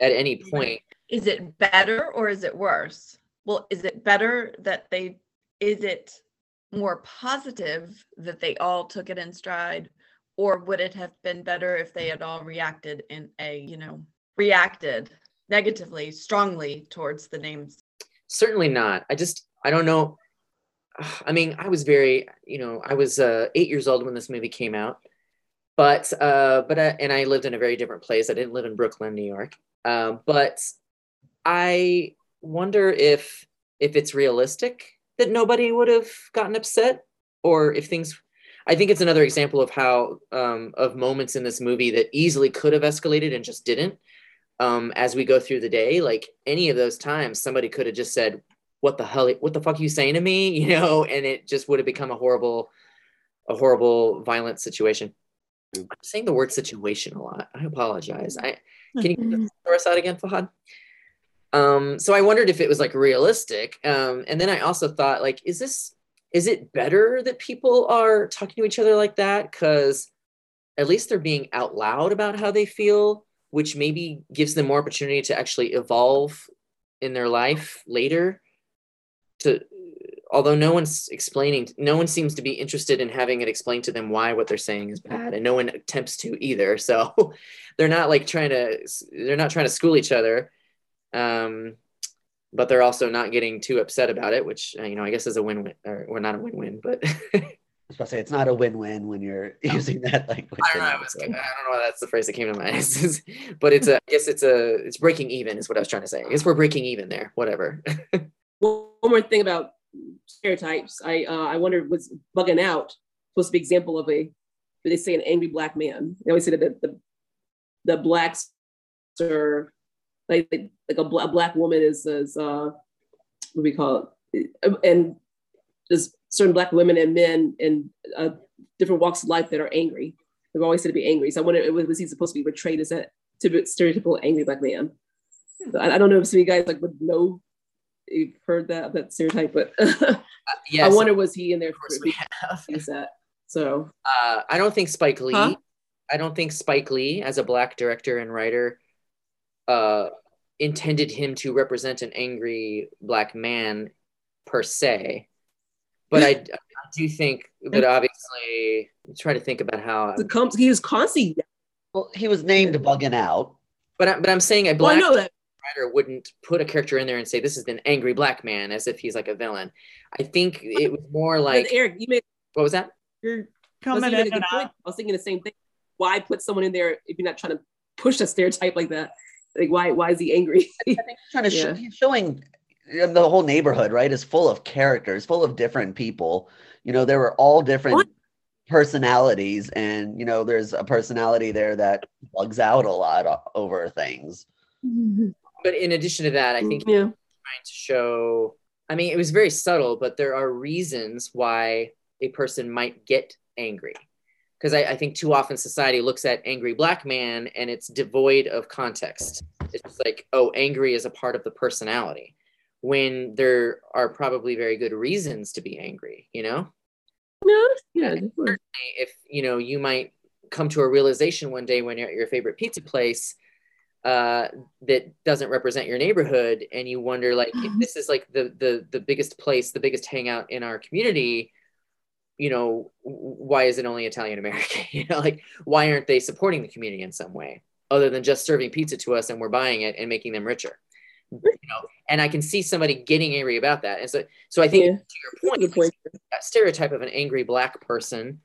at any point. Is it better or is it worse? Well, is it better that they, is it more positive that they all took it in stride? Or would it have been better if they had all reacted in a, you know, reacted negatively, strongly towards the names? certainly not i just i don't know i mean i was very you know i was uh, eight years old when this movie came out but uh but uh, and i lived in a very different place i didn't live in brooklyn new york um, but i wonder if if it's realistic that nobody would have gotten upset or if things i think it's another example of how um, of moments in this movie that easily could have escalated and just didn't um, as we go through the day. Like any of those times, somebody could have just said, "What the hell? What the fuck are you saying to me?" You know, and it just would have become a horrible, a horrible, violent situation. I'm saying the word situation a lot. I apologize. I can you throw us out again, Fahad? Um, so I wondered if it was like realistic. Um, and then I also thought, like, is this is it better that people are talking to each other like that? Because at least they're being out loud about how they feel, which maybe gives them more opportunity to actually evolve in their life later. To although no one's explaining, no one seems to be interested in having it explained to them why what they're saying is bad, and no one attempts to either. So they're not like trying to they're not trying to school each other. Um, but they're also not getting too upset about it, which uh, you know I guess is a win-win, or well, not a win-win, but I was about to say it's not a win-win when you're using that language. I don't know. I, was, I don't know why that's the phrase that came to my eyes, but it's a, I guess it's a, it's breaking even is what I was trying to say. I guess we're breaking even there. Whatever. One one more thing about stereotypes. I uh, I wondered was bugging out supposed to be example of a what they say an angry black man. They always say that the the, the blacks are like like a, a black woman is is uh what do we call it and there's certain black women and men in uh, different walks of life that are angry. They're always said to be angry. So I wonder was he supposed to be portrayed as that typical stereotypical angry black man? I, I don't know if some of you guys like would know you've heard that that stereotype, but I yes. wonder was he in there of course for we have. Is that? So Uh, I don't think Spike Lee. Huh? I don't think Spike Lee, as a black director and writer, uh, intended him to represent an angry black man per se. But I, I do think that obviously, I'm trying to think about how. the he was constantly. Well, he was named bugging out. But I, but I'm saying a Well, I black know that. Writer wouldn't put a character in there and say this is an angry black man as if he's like a villain. I think it was more like Eric, you made, what was that? You're coming you in a good point. I was thinking the same thing. Why put someone in there if you're not trying to push a stereotype like that? Like why why is he angry? trying to show, Yeah. he's showing uh, the whole neighborhood right is full of characters full of different people you know there were all different What? personalities and you know there's a personality there that bugs out a lot o- over things But in addition to that, I think yeah. trying to show i mean it was very subtle but there are reasons why a person might get angry because I, I think too often society looks at angry black man and it's devoid of context it's like oh angry is a part of the personality when there are probably very good reasons to be angry you know No, yeah. definitely. if you know you might come to a realization one day when you're at your favorite pizza place uh, that doesn't represent your neighborhood and you wonder like if this is like the the the biggest place the biggest hangout in our community you know why is it only italian american you know like why aren't they supporting the community in some way other than just serving pizza to us and we're buying it and making them richer you know and i can see somebody getting angry about that and so so i think Yeah. to your point point. that stereotype of an angry black person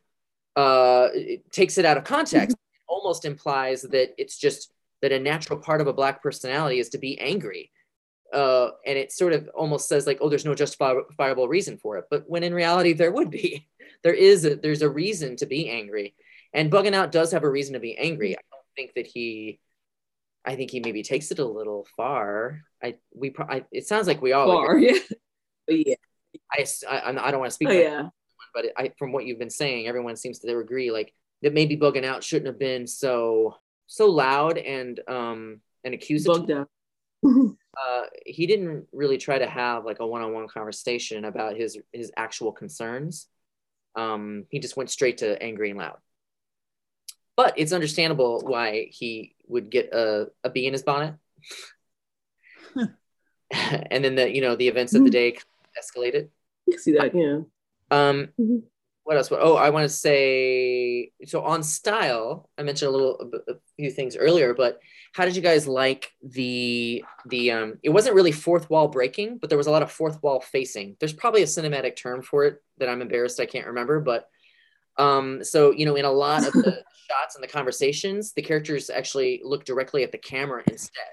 uh, it takes it out of context. It almost implies that it's just that a natural part of a black personality is to be angry. Uh, and it sort of almost says like, oh, there's no justifiable reason for it. But when in reality, there would be. There is a, there's a reason to be angry, and Bugging Out does have a reason to be angry. I don't think that he, I think he maybe takes it a little far. I we pro- I, it sounds like we all Far, yeah. yeah. I, I, I don't want to speak Oh, yeah. everyone, but I, from what you've been saying, everyone seems to agree like that maybe bugging out shouldn't have been so so loud and um and accusatory. Uh, he didn't really try to have like a one-on-one conversation about his his actual concerns. Um, he just went straight to angry and loud. But it's understandable why he would get a, a bee in his bonnet. and then the you know the events of the day escalated. You see that, yeah. Um, Mhm. What else? Oh, I want to say so on style. I mentioned a little, a, few things earlier, but how did you guys like the the? Um, it wasn't really fourth wall breaking, but there was a lot of fourth wall facing. There's probably a cinematic term for it that I'm embarrassed I can't remember, but um, so you know, in a lot of the shots and the conversations, the characters actually look directly at the camera instead,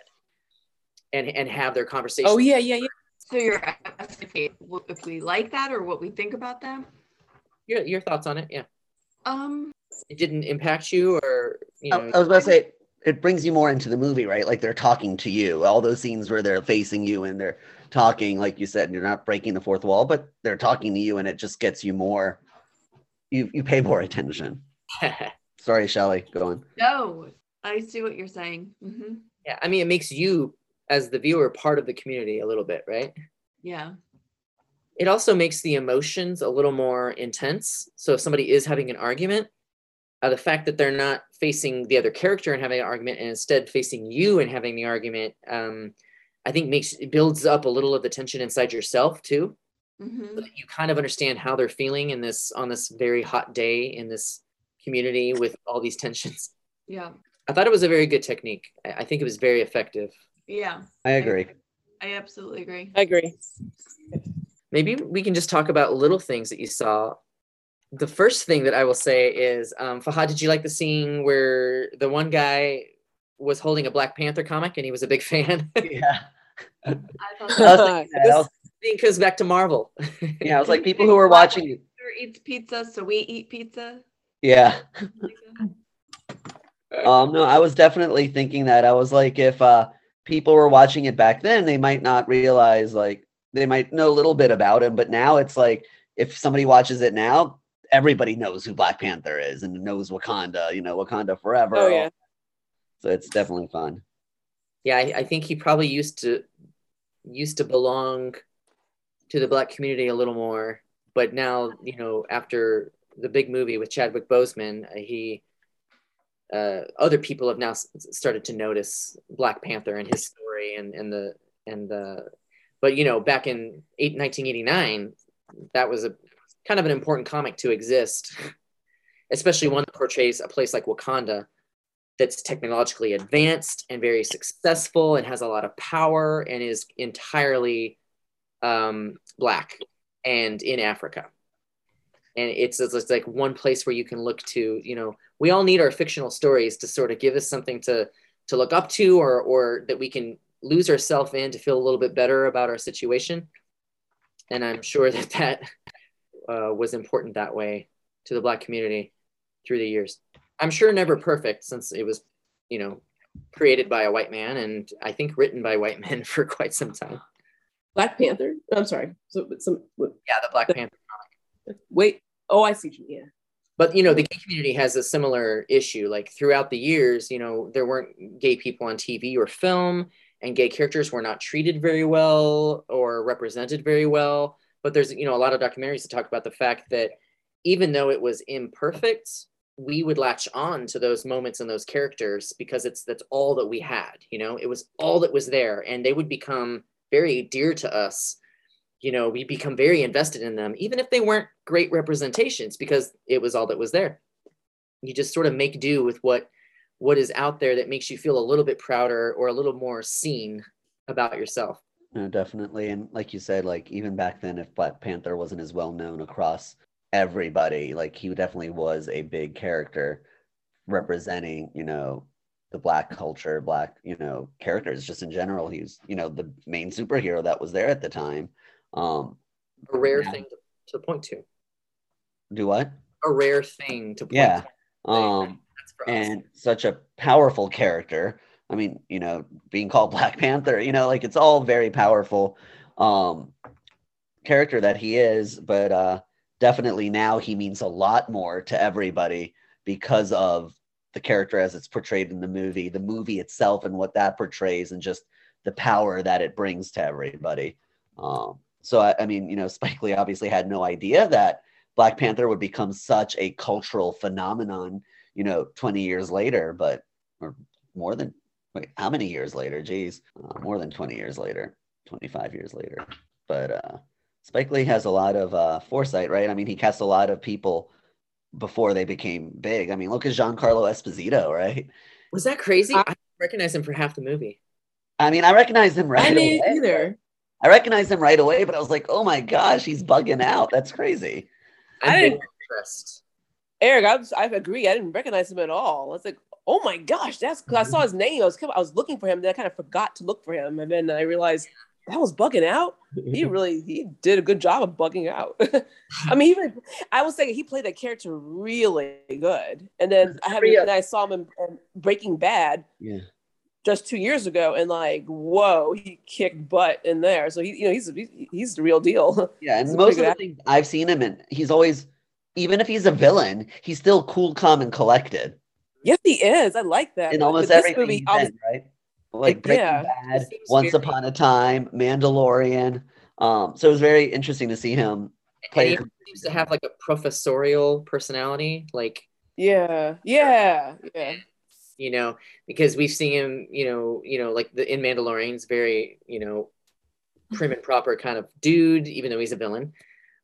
and and have their conversation. Oh, yeah, yeah, yeah. So you're asking if we- if we like that or what we think about them? Your your thoughts on it? Yeah, Um, it didn't impact you, or you I, know, I was about to say it brings you more into the movie, right? Like they're talking to you. All those scenes where they're facing you and they're talking, like you said, and you're not breaking the fourth wall, but they're talking to you, and it just gets you more. You you pay more attention. Sorry, Shelly, go on. no, I see what you're saying. hmm Yeah, I mean, it makes you as the viewer part of the community a little bit, right? Yeah. It also makes the emotions a little more intense. So if somebody is having an argument, uh, the fact that they're not facing the other character and having an argument, and instead facing you and having the argument, um, I think makes it builds up a little of the tension inside yourself too. hmm So you kind of understand how they're feeling in this on this very hot day in this community with all these tensions. Yeah. I thought it was a very good technique. I I think it was very effective. Yeah. I agree. I absolutely agree. I agree. Maybe we can just talk about little things that you saw. The first thing that I will say is, um, Fahad, did you like the scene where the one guy was holding a Black Panther comic and he was a big fan? Yeah. I thought I was thinking that. I was- goes back to Marvel. yeah, I was like people who were watching. Peter eats pizza, so we eat pizza. Yeah. Um, no, I was definitely thinking that. I was like, if uh, people were watching it back then, they might not realize, like, they might know a little bit about him. But now it's like, if somebody watches it now, everybody knows who Black Panther is and knows Wakanda, you know, Wakanda forever. Oh, yeah. So it's definitely fun. yeah, I, I think he probably used to used to belong to the black community a little more, but now you know after the big movie with Chadwick Boseman, uh, he uh, other people have now started to notice Black Panther and his story and and the and the but you know back in eight, 1989 that was a kind of an important comic to exist especially one that portrays a place like Wakanda that's technologically advanced and very successful and has a lot of power and is entirely um, black and in Africa. And it's, it's it's like one place where you can look to, you know, we all need our fictional stories to sort of give us something to to look up to or or that we can lose ourselves in to feel a little bit better about our situation. And I'm sure that that uh, was important that way to the black community through the years. I'm sure never perfect since it was, you know, created by a white man and I think written by white men for quite some time. Black Panther. I'm sorry. So but some what- Yeah, the Black Panther. wait. Oh, I see. Yeah. But you know, the gay community has a similar issue. Like throughout the years, you know, there weren't gay people on TV or film, and gay characters were not treated very well or represented very well. But there's, you know, a lot of documentaries that talk about the fact that even though it was imperfect, we would latch on to those moments and those characters because it's that's all that we had. You know, it was all that was there, and they would become very dear to us you know, we become very invested in them, even if they weren't great representations, because it was all that was there. You just sort of make do with what what is out there that makes you feel a little bit prouder or a little more seen about yourself. No, definitely. And like you said, like even back then, if Black Panther wasn't as well known across everybody. Like he definitely was a big character representing, you know, the black culture, black, you know, characters just in general. He's, you know, the main superhero that was there at the time. Um, A rare Yeah. thing to, to point to. do what? A rare thing to point Yeah. to. Um, That's for us. And such a powerful character. I mean, you know, being called Black Panther, you know, like it's all very powerful um character that he is, but uh definitely now he means a lot more to everybody because of the character as it's portrayed in the movie, the movie itself and what that portrays and just the power that it brings to everybody. Um so I, I mean, you know, Spike Lee obviously had no idea that Black Panther would become such a cultural phenomenon you know 20 years later but or more than wait how many years later geez uh, more than 20 years later 25 years later but uh spike lee has a lot of uh foresight right i mean he cast a lot of people before they became big i mean look at giancarlo esposito right Was that crazy? I- I recognize him for half the movie. i mean i recognized him right away. I didn't away. either. i recognized him right away but i was like oh my gosh he's bugging out that's crazy I'm I didn't- impressed. Eric, I, was, I agree. I didn't recognize him at all. I was like, oh my gosh, that's because I saw his name. I was I was looking for him, then I kind of forgot to look for him, and then I realized that was bugging out. He really he did a good job of bugging out. I mean, he really, I was saying he played that character really good, and then I haven't. And I saw him in, in Breaking Bad yeah just two years ago, and like, whoa, he kicked butt in there. So he, you know, he's he's, he's the real deal. Yeah, and most of the good things I've seen him in, he's always, even if he's a villain, he's still cool, calm, and collected yes, he is. I like that. in almost this everything movie, he's I was- right? Like Breaking Yeah. Bad, Once very- Upon a Time, Mandalorian. Um, so it was very interesting to see him play. And he seems to have like a professorial personality, like Yeah, yeah, yeah. you know, because we've seen him, you know, you know, like the in Mandalorian's very, you know, prim and proper kind of dude, even though he's a villain.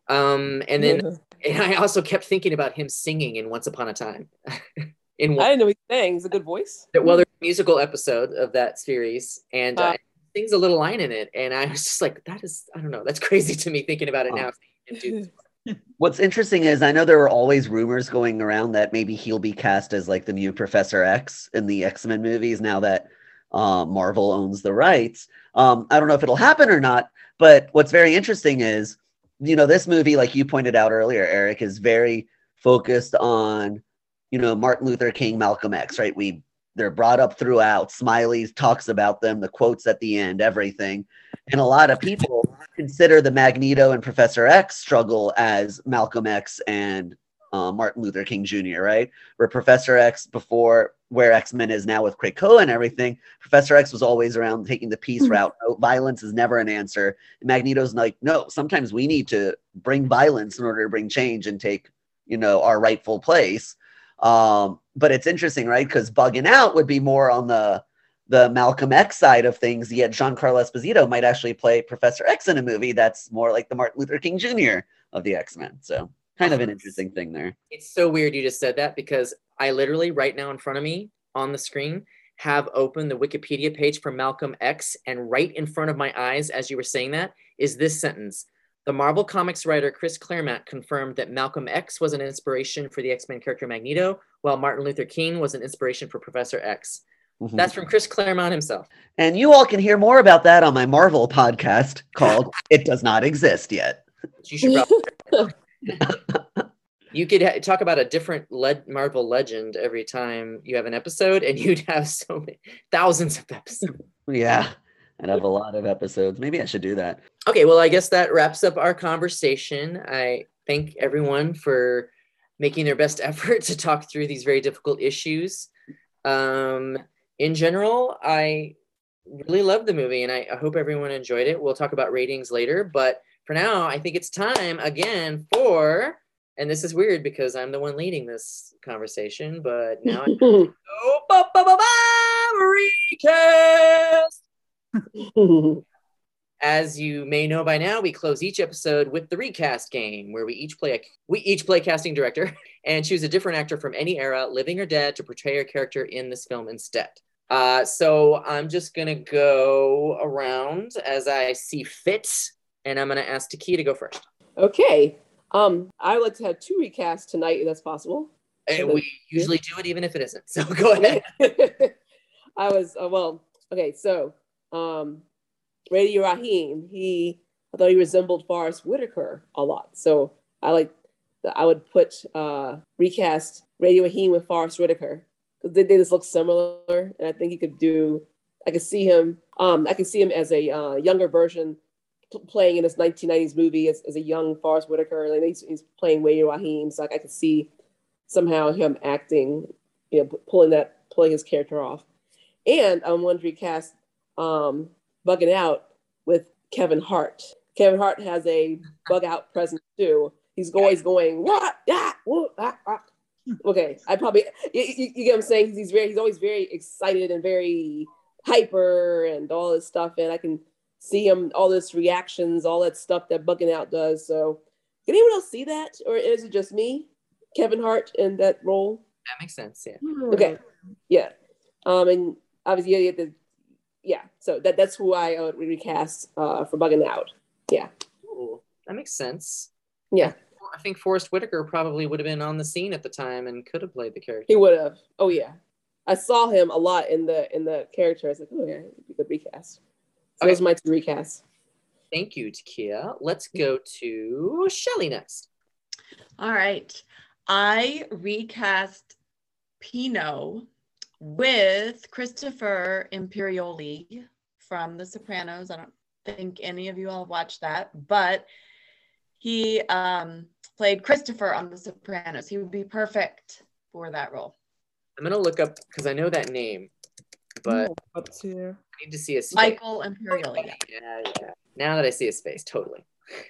Um, and then and I also kept thinking about him singing in Once Upon a Time. in I one, didn't know he sang. He's a good voice. well, there's a musical episode of that series, and uh, Uh. he sings a little line in it, and I was just like, that is, I don't know, that's crazy to me thinking about it Oh. now. seeing him do this. What's interesting is I know there were always rumors going around that maybe he'll be cast as like the new Professor X in the X Men movies now that uh, Marvel owns the rights. Um, I don't know if it'll happen or not, but what's very interesting is, you know, this movie, like you pointed out earlier, Eric, is very focused on, you know, Martin Luther King, Malcolm X, right? We they're brought up throughout. Smiley talks about them, the quotes at the end, everything. And a lot of people consider the Magneto and Professor X struggle as Malcolm X and uh, Martin Luther King Jr., right? Where Professor X, before where X Men is now with Krakoa and everything, Professor X was always around taking the peace route. No, violence is never an answer. Magneto's like, no, sometimes we need to bring violence in order to bring change and take, you know, our rightful place. Um, but it's interesting, right? Because bugging out would be more on the the Malcolm X side of things, yet Giancarlo Esposito might actually play Professor X in a movie that's more like the Martin Luther King Jr. of the X Men. So, kind of an interesting thing there. It's so weird you just said that because I literally right now in front of me on the screen have open the Wikipedia page for Malcolm X, and right in front of my eyes as you were saying that is this sentence. The Marvel Comics writer Chris Claremont confirmed that Malcolm X was an inspiration for the X Men character Magneto, while Martin Luther King was an inspiration for Professor X. Mhm. That's from Chris Claremont himself. and you all can hear more about that on my Marvel podcast called "It Does Not Exist Yet." You should probably. you could ha- talk about a different le- Marvel legend every time you have an episode, and you'd have so many thousands of episodes. Yeah, I'd have a lot of episodes. Maybe I should do that. Okay, well, I guess that wraps up our conversation. I thank everyone for making their best effort to talk through these very difficult issues. Um, in general, I really loved the movie and I, I hope everyone enjoyed it. We'll talk about ratings later, but for now, I think it's time again for, and this is weird because I'm the one leading this conversation, but now I oh, ba, ba, ba, ba, recast. As you may know by now, we close each episode with the recast game, where we each play a we each play casting director and choose a different actor from any era, living or dead, to portray a character in this film instead. Uh, so I'm just gonna go around as I see fit, and I'm gonna ask Taki to go first. okay. Um, I would like to have two recasts tonight, if that's possible. And we usually do it even if it isn't. So go ahead. I was uh, well, okay. So, um, Radio Raheem, he I thought he resembled Forest Whitaker a lot. So I like I would put uh, recast Radio Raheem with Forest Whitaker because they, they just look similar, and I think he could do. I could see him. Um, I could see him as a uh, younger version playing in this 1990s movie as, as a young Forest Whitaker. Like he's, he's playing Radio Raheem, so like I could see somehow him acting, you know, pulling that pulling his character off. And I'm wondering to recast um, bugging out with Kevin Hart. Kevin Hart has a bug out presence too. He's always going what ah, what, ah, ah. Okay, I probably you, you, you get what I'm saying. He's very he's always very excited and very hyper and all this stuff, and I can see him all this reactions, all that stuff that bugging out does. So, can anyone else see that, or is it just me, Kevin Hart, in that role? That makes sense. Yeah. Okay, yeah, um, and obviously yeah, the, yeah. So that that's who I would recast uh, for bugging out. Yeah, Ooh, that makes sense. yeah. I think Forest Whitaker probably would have been on the scene at the time and could have played the character. He would have. Oh yeah, I saw him a lot in the in the character. I was like, oh yeah, it'd be a good recast. So Okay. those are my two recasts. Thank you, Takia. Let's go to Shelly next. All right. I recast Pino with Christopher Imperioli from The Sopranos. I don't think any of you all watched that, but he um, played Christopher on The Sopranos. He would be perfect for that role. I'm gonna look up because I know that name, but Up to I need to see a face. Michael Imperioli. Yeah, yeah. Now that I see his face, totally.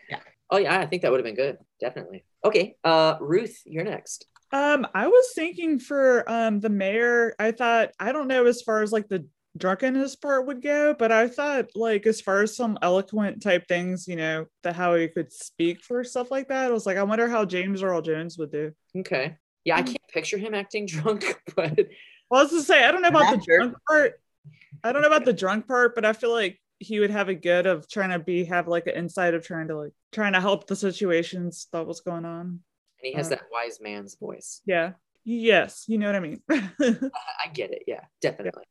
Yeah. Oh yeah, I think that would have been good. Definitely. Okay, uh, Ruth, you're next. Um, I was thinking for um the mayor, I thought I don't know as far as like the drunkenness part would go, but I thought like as far as some eloquent type things, you know, that how he could speak for stuff like that. I was like, I wonder how James Earl Jones would do. Okay. Yeah, I Hmm. can't picture him acting drunk, but Well, I was to say, I don't know about the actor. drunk part. I don't know about the drunk part, but I feel like he would have a good of trying to be have like an insight of trying to like trying to help the situations that was going on. and he has Uh. that wise man's voice. Yeah. Yes, you know what I mean. I get it. Yeah, definitely.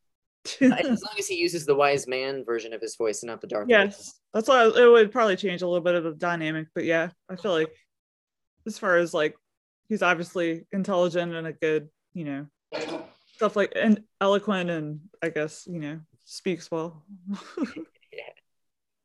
as long as he uses the wise man version of his voice and not the dark. voice. yes, that's why it would probably change a little bit of the dynamic. But yeah, I feel like as far as like he's obviously intelligent and a good, you know, stuff like and eloquent and I guess you know speaks well.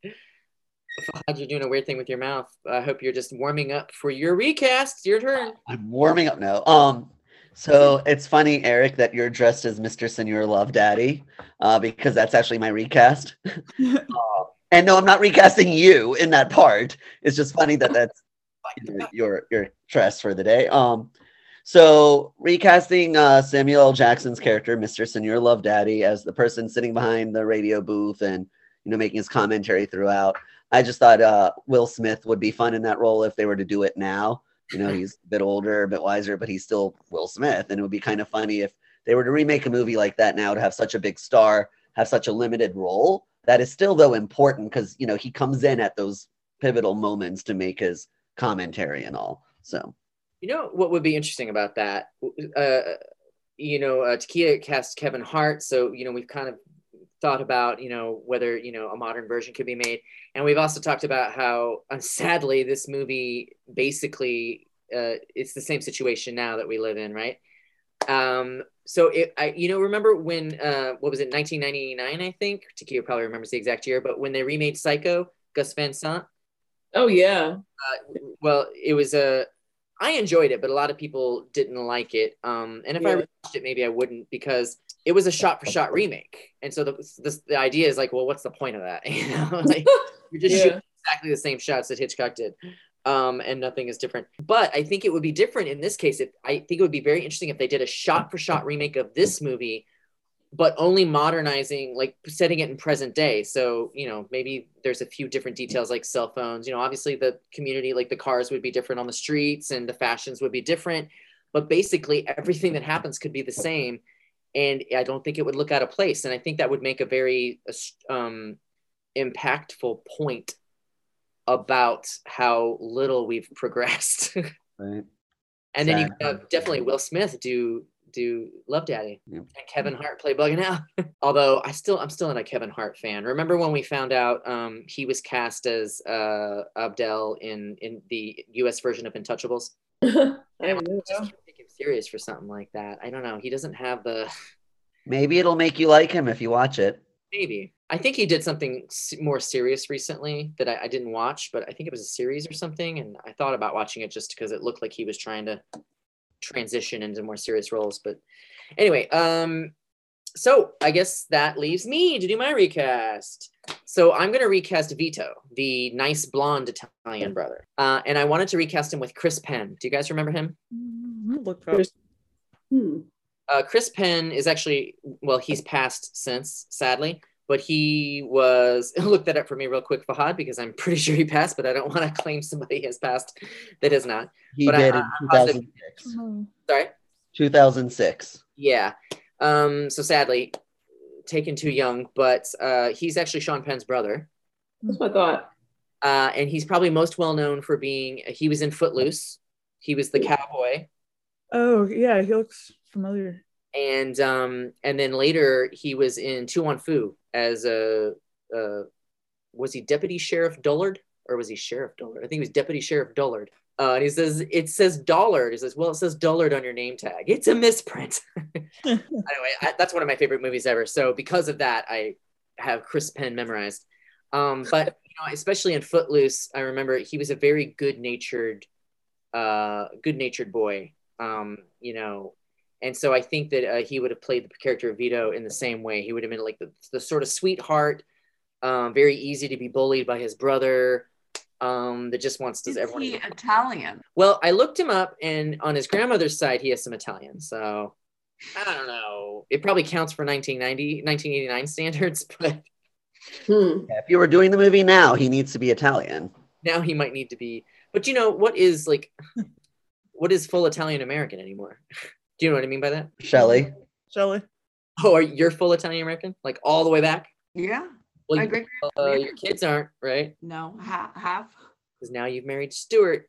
Fahad, you're doing a weird thing with your mouth. I hope you're just warming up for your recast. Your turn. I'm warming up now. Um, so it's funny, Eric, that you're dressed as Mr. Senor Love Daddy, uh, because that's actually my recast. Uh, and no, I'm not recasting you in that part. It's just funny that that's your your, your dress for the day. Um, so recasting uh, Samuel L. Jackson's character, Mr. Senor Love Daddy, as the person sitting behind the radio booth and you know making his commentary throughout. I just thought uh, Will Smith would be fun in that role if they were to do it now. You know, he's a bit older, a bit wiser, but he's still Will Smith, and it would be kind of funny if they were to remake a movie like that now to have such a big star have such a limited role that is still though important because you know he comes in at those pivotal moments to make his commentary and all. So You know what would be interesting about that? Uh, you know, uh, Takia cast Kevin Hart, so you know we've kind of thought about you know whether you know a modern version could be made, and we've also talked about how uh, sadly this movie basically uh, it's the same situation now that we live in, right? Um, so it, I, you know, remember when uh, what was it, 1999? I think Takia probably remembers the exact year, but when they remade Psycho, Gus Van Sant Oh yeah, well it was a i enjoyed it but a lot of people didn't like it um and if i watched it maybe i wouldn't because it was a shot for shot remake and so the, the, the idea is like well what's the point of that? You know like you're just Yeah. shooting exactly the same shots that hitchcock did um and nothing is different. But i think it would be different in this case if i think it would be very interesting if they did a shot for shot remake of this movie but only modernizing like setting it in present day so you know maybe there's a few different details like cell phones you know obviously the community like the cars would be different on the streets and the fashions would be different but basically everything that happens could be the same and i don't think it would look out of place and i think that would make a very um, impactful point about how little we've progressed. Right. and then you have definitely Will Smith do do Love Daddy Yep. and Kevin Hart play Bugging Out. Although I still I'm still not a Kevin Hart fan. Remember when we found out um, he was cast as uh, Abdel in in the U.S. version of Intouchables? I I don't know. just can't take him serious for something like that. I don't know. He doesn't have the Maybe it'll make you like him if you watch it. maybe. I think he did something more serious recently that I, I didn't watch, but I think it was a series or something, and I thought about watching it just because it looked like he was trying to transition into more serious roles. But anyway, um, so I guess that leaves me to do my recast. So I'm gonna recast Vito, the nice blonde Italian brother, uh, and I wanted to recast him with Chris Penn. Do you guys remember him? Mm, Look up. Chris- Hmm. uh, Chris Penn is actually well, he's passed since, sadly, but he was look that up for me real quick, Fahad, because I'm pretty sure he passed, but I don't want to claim somebody has passed that has not. He But I- did I- in I'm positive- 2006. Sorry. 2006. Yeah. Um, so sadly, taken too young, but uh, he's actually Sean Penn's brother. That's what I thought. Uh, and he's probably most well known for being he was in Footloose. He was the cowboy. Oh yeah, he looks familiar. and um and then later he was in To Wong Foo as a was he deputy sheriff Dullard or was he sheriff Dullard? I think he was deputy sheriff Dullard. Uh, and he says it says Dollard. He says, well, it says Dullard on your name tag. It's a misprint. anyway, I, that's one of my favorite movies ever. So because of that, I have Chris Penn memorized. Um, but you know, especially in Footloose, I remember he was a very good-natured, uh, good-natured boy. Um, you know, and so I think that uh, he would have played the character of Vito in the same way. He would have been like the, the sort of sweetheart, um, very easy to be bullied by his brother, um, that just wants to Is everyone. he Italian? Well, I looked him up, and on his grandmother's side, he has some Italian. So I don't know. It probably counts for 1990, 1989 standards, but Hmm. Yeah, if you were doing the movie now, he needs to be Italian. now he might need to be. But you know, what is like, what is full Italian American anymore? Do you know what I mean by that? Shelley. Shelley. Oh, are you're full Italian American? Like all the way back? Yeah. Well, My you- great uh, your kids aren't, right? no half half. Because now you've married Stuart.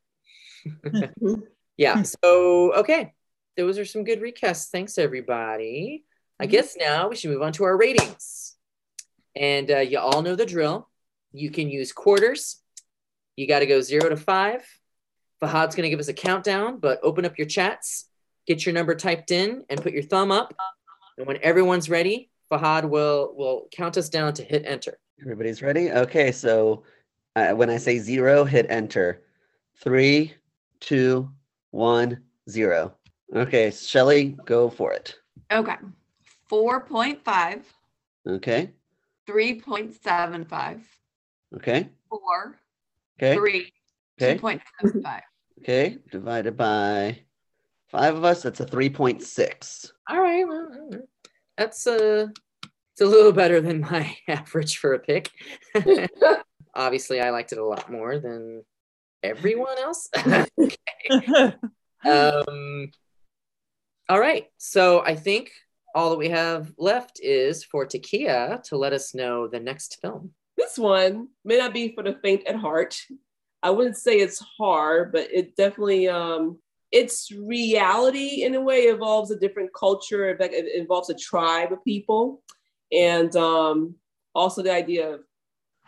yeah. So, okay. Those are some good recasts. Thanks, everybody. I guess now we should move on to our ratings. And uh, you all know the drill. You can use quarters. You got to go zero to five. Fahad's going to give us a countdown, but open up your chats, get your number typed in, and put your thumb up. And when everyone's ready, Fahad will will count us down to hit enter. Everybody's ready? Okay, so uh, when I say zero, hit enter. Three, two, one, zero. Okay, Shelley, go for it. Okay. 4.5, Okay, 3.75, okay, 4, okay, 3, okay, 2.75. okay. Divided by five of us, that's a 3.6. All right, well, that's a, it's a little better than my average for a pick. Obviously, I liked it a lot more than everyone else. um, all right, so I think all that we have left is for Takia to let us know the next film. This one may not be for the faint at heart. I wouldn't say it's hard, but it definitely um its reality in a way involves a different culture. In fact, it involves a tribe of people, and um, also the idea of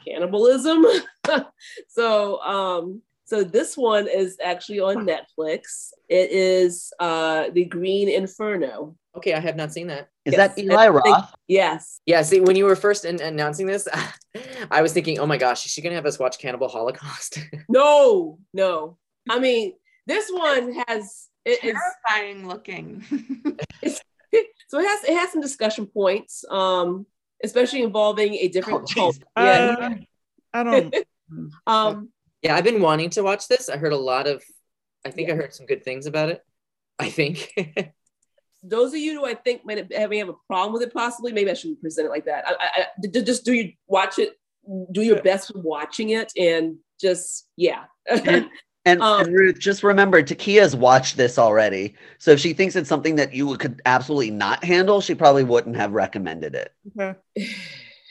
cannibalism. so, um, so this one is actually on Netflix. It is uh, the Green Inferno. Okay, I have not seen that. Is Yes, that Eli I think- Roth? Yes. Yeah, see, when you were first an- announcing this, I was thinking, oh my gosh, is she gonna have us watch Cannibal Holocaust? No. No. I mean, this one has it, it's Terrifying looking. so it has it has some discussion points, um, especially involving a different Oh, cult. jeez. Yeah. Uh, I don't. um, Yeah, I've been wanting to watch this. I heard a lot of, I think I heard some good things about it. I think. those of you who I think might have, may have a problem with it, possibly, maybe I shouldn't present it like that. I, I, I- d- just do you watch it, do your best with watching it, and just yeah. And, Um, and Ruth, just remember, Takia's watched this already. So if she thinks it's something that you could absolutely not handle, she probably wouldn't have recommended it. Okay.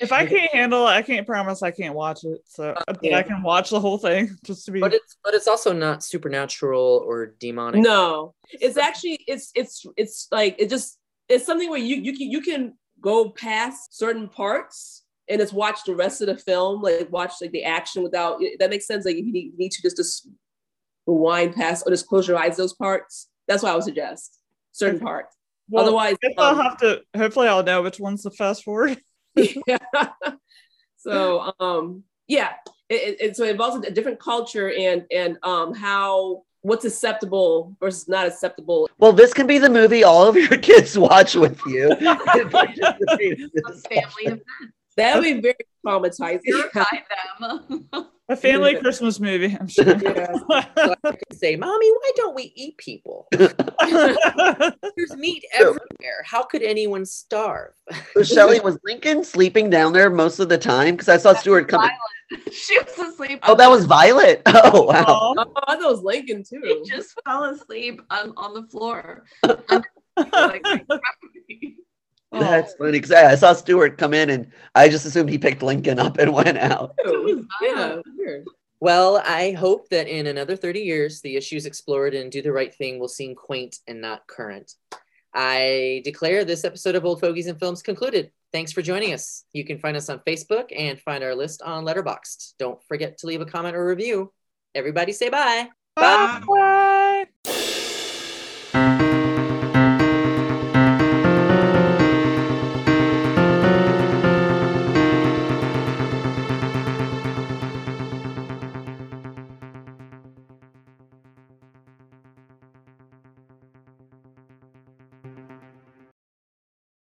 If I can't handle it, I can't promise I can't watch it. So but yeah. I can watch the whole thing just to be. But it's but it's also not supernatural or demonic. No, it's actually it's it's it's like it just it's something where you you can you can go past certain parts and just watch the rest of the film, like watch like the action without that makes sense. Like if you need, need to just just rewind past or just close your eyes those parts. That's what I would suggest. Certain parts. Well, Otherwise, I guess I'll um, have to. Hopefully, I'll know which one's the fast forward. yeah. so um yeah it, it, it- so it involves a different culture and and um how what's acceptable versus not acceptable Well, this can be the movie all of your kids watch with you. and participate in A family event. that would be very traumatizing Terrify them. A family Christmas movie. I'm sure. yeah. So I can say, "Mommy, why don't we eat people? There's meat everywhere. How could anyone starve?" So Shelley was Lincoln sleeping down there most of the time because I saw Stuart come. she was asleep. Oh, that was Violet. Oh wow, Aw. oh I thought it was lincoln She too just fell asleep on, on the floor. Like, like, that's funny. Because I, I saw Stewart come in and I just assumed he picked Lincoln up and went out. yeah weird. Well, I hope that in another 30 years, the issues explored in Do the Right Thing will seem quaint and not current. I declare this episode of Old Fogies and Films concluded. Thanks for joining us. You can find us on Facebook and find our list on Letterboxd. Don't forget to leave a comment or review. Everybody say bye. Bye.